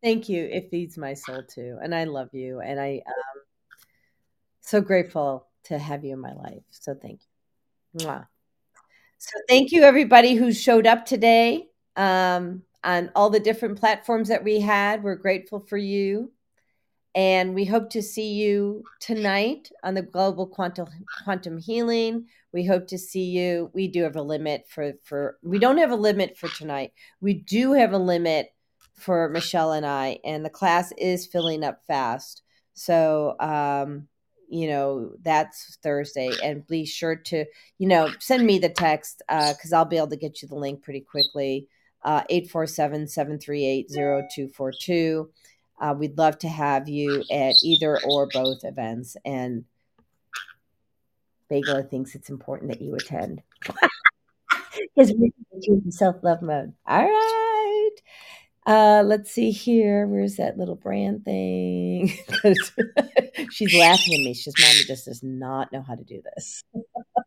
Speaker 2: Thank you. It feeds my soul too. And I love you. And I um so grateful to have you in my life. So thank you. Mwah. So thank you everybody who showed up today um, on all the different platforms that we had. We're grateful for you. And we hope to see you tonight on the Global Quantum Quantum Healing. We hope to see you. We do have a limit for for we don't have a limit for tonight. We do have a limit for Michelle and I, and the class is filling up fast. So, um, you know, that's Thursday. And be sure to, you know, send me the text because uh, I'll be able to get you the link pretty quickly. Uh, 847 738 0242. uh, we'd love to have you at either or both events. And Bagel thinks it's important that you attend because we're in self love mode. All right. Uh, let's see here. Where's that little brand thing? She's laughing at me. She's mommy just does not know how to do this.